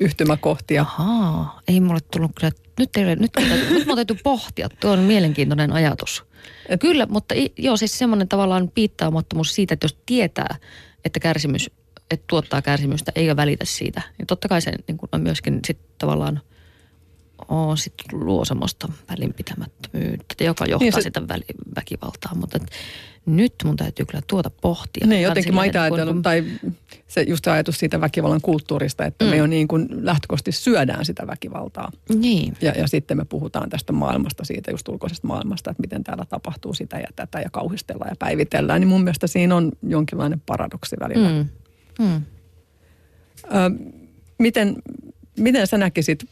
yhtymäkohtia? Ahaa, ei mulle tullut kyllä, nyt, ei, nyt, nyt, nyt mä täytyy pohtia, tuo on mielenkiintoinen ajatus. Et, kyllä, mutta joo, siis semmoinen tavallaan piittaamattomuus siitä, että jos tietää, että kärsimys että tuottaa kärsimystä eikä välitä siitä. Ja totta kai se niin kuin on myöskin sit tavallaan on sit luo semmoista välinpitämättömyyttä, joka johtaa niin se... sitä väli, väkivaltaa. Mutta et, nyt mun täytyy kyllä tuota pohtia. Niin, jotenkin mä ajatellut, kun... tai se just ajatus siitä väkivallan kulttuurista, että mm. me jo niin kuin lähtökohtaisesti syödään sitä väkivaltaa. Niin. Ja, ja sitten me puhutaan tästä maailmasta, siitä just ulkoisesta maailmasta, että miten täällä tapahtuu sitä ja tätä ja kauhistellaan ja päivitellään. Niin mun mielestä siinä on jonkinlainen paradoksi välillä. Mm. Mm. Ö, miten, miten sä näkisit,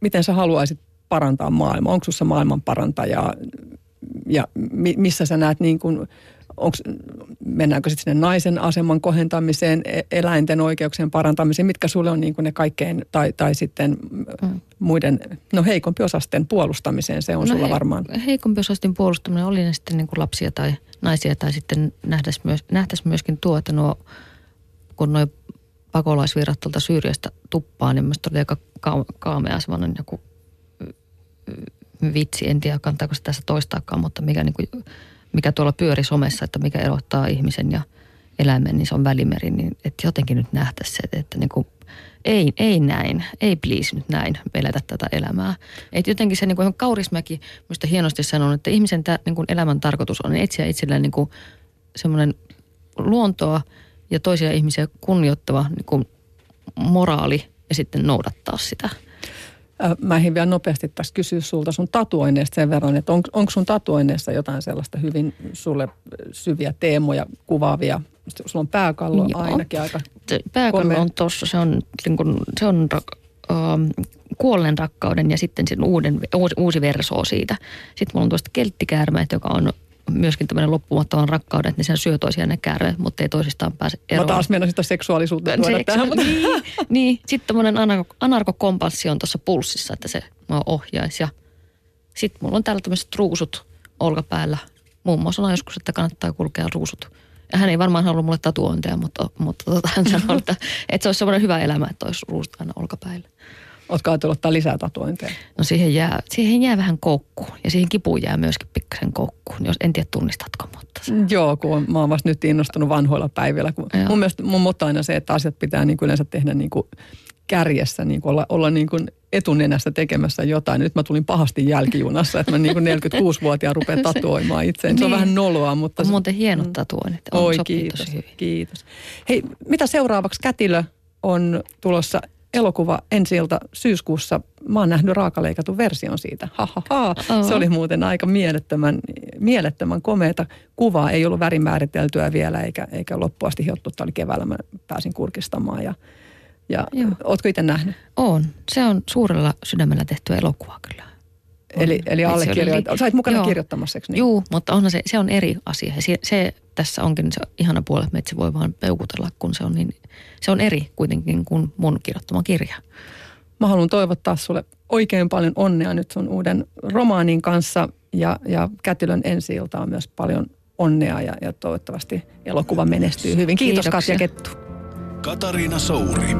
miten sä haluaisit parantaa maailmaa? Onko sinussa maailman parantaja ja mi, missä sä näet niin kuin, onks, mennäänkö sitten sinne naisen aseman kohentamiseen, e, eläinten oikeuksien parantamiseen, mitkä sulle on niin kuin ne kaikkein, tai, tai sitten mm. muiden, no heikompi osasten puolustamiseen, se on no sulla he, varmaan. Heikompi osasten puolustaminen oli ne sitten niin kuin lapsia tai naisia, tai sitten nähtäisiin myös, nähtäisi myöskin tuo, että nuo, kun nuo pakolaisvirrat tuolta Syyriasta tuppaa, niin mielestäni oli aika ka- kaamea semmoinen joku vitsi, en tiedä kantaako se tässä toistaakaan, mutta mikä, niin kuin, mikä tuolla pyöri somessa, että mikä erottaa ihmisen ja eläimen, niin se on välimeri, niin että jotenkin nyt nähtäisi se, että niin kuin, ei, ei näin, ei please nyt näin eletä tätä elämää. Että jotenkin se niin kuin Kaurismäki minusta hienosti sanoo, että ihmisen tä, niin kuin elämän tarkoitus on etsiä itselleen niin kuin semmoinen luontoa ja toisia ihmisiä kunnioittava niin kuin moraali ja sitten noudattaa sitä. Mä ehdin vielä nopeasti tässä kysyä sulta sun tatuoinneista sen verran, että on, onko sun tatuoinneissa jotain sellaista hyvin sulle syviä teemoja kuvaavia? Sulla on pääkallo Joo. ainakin aika Pääkallo komea. on tuossa, se on, niin kun, se on uh, kuolleen rakkauden ja sitten sen uuden, uusi, uusi versio siitä. Sitten mulla on tuosta kelttikäärmeet, joka on myöskin tämmöinen loppumattoman rakkauden, niin sen syö toisiaan ne käärmeet, mutta ei toisistaan pääse eroon. Mä taas mennä sitä seksuaalisuutta tuoda Seksu- tähän. Mutta... Niin, niin. Sitten tämmöinen anarkokompanssi on tuossa pulssissa, että se mua ohjaisi. Ja sitten mulla on täällä tämmöiset ruusut olkapäällä. Muun muassa on joskus, että kannattaa kulkea ruusut. Ja hän ei varmaan halua mulle tatuointeja, mutta, mutta tota, hän sanoi, että, että se olisi semmoinen hyvä elämä, että olisi ruusut aina olkapäällä. Oletko ajatellut ottaa lisää tatuointeja? No siihen jää, siihen jää vähän koukku ja siihen kipuun jää myöskin pikkasen koukku. Jos en tiedä tunnistatko, mutta se... Joo, kun mä oon vasta nyt innostunut vanhoilla päivillä. Kun mun mielestä mun motto aina se, että asiat pitää niin kuin yleensä tehdä niin kuin kärjessä, niin kuin olla, olla niin kuin etunenässä tekemässä jotain. Nyt mä tulin pahasti jälkijunassa, että mä niin kuin 46-vuotiaan rupean tatuoimaan itseäni. Se on niin. vähän noloa, mutta... On muuten hienot mm. tatuoinnit. On, Oi, kiitos, kiitos. Hei, mitä seuraavaksi? Kätilö on tulossa elokuva ensi ilta syyskuussa. Mä oon nähnyt raakaleikatun version siitä. Ha, ha, ha. Oh. Se oli muuten aika mielettömän, mielettömän komeeta kuvaa. Ei ollut värimääriteltyä vielä eikä, eikä loppuasti hiottu. Tämä oli keväällä, mä pääsin kurkistamaan ja, ja ootko itse nähnyt? On. Se on suurella sydämellä tehty elokuva kyllä. Eli, eli allekirjoit. Sait mukana Joo. kirjoittamassa, eikö niin? Joo, mutta onhan se, se on eri asia. Se, se tässä onkin se ihana puoli, että se voi vaan peukutella, kun se on, niin, se on eri kuitenkin kuin mun kirjoittama kirja. Mä haluan toivottaa sulle oikein paljon onnea nyt sun uuden romaanin kanssa ja, ja Kätilön ensi on myös paljon onnea ja, ja toivottavasti elokuva menestyy hyvin. Kiitos Kiitoksia. Katja Kettu. Katariina Souri.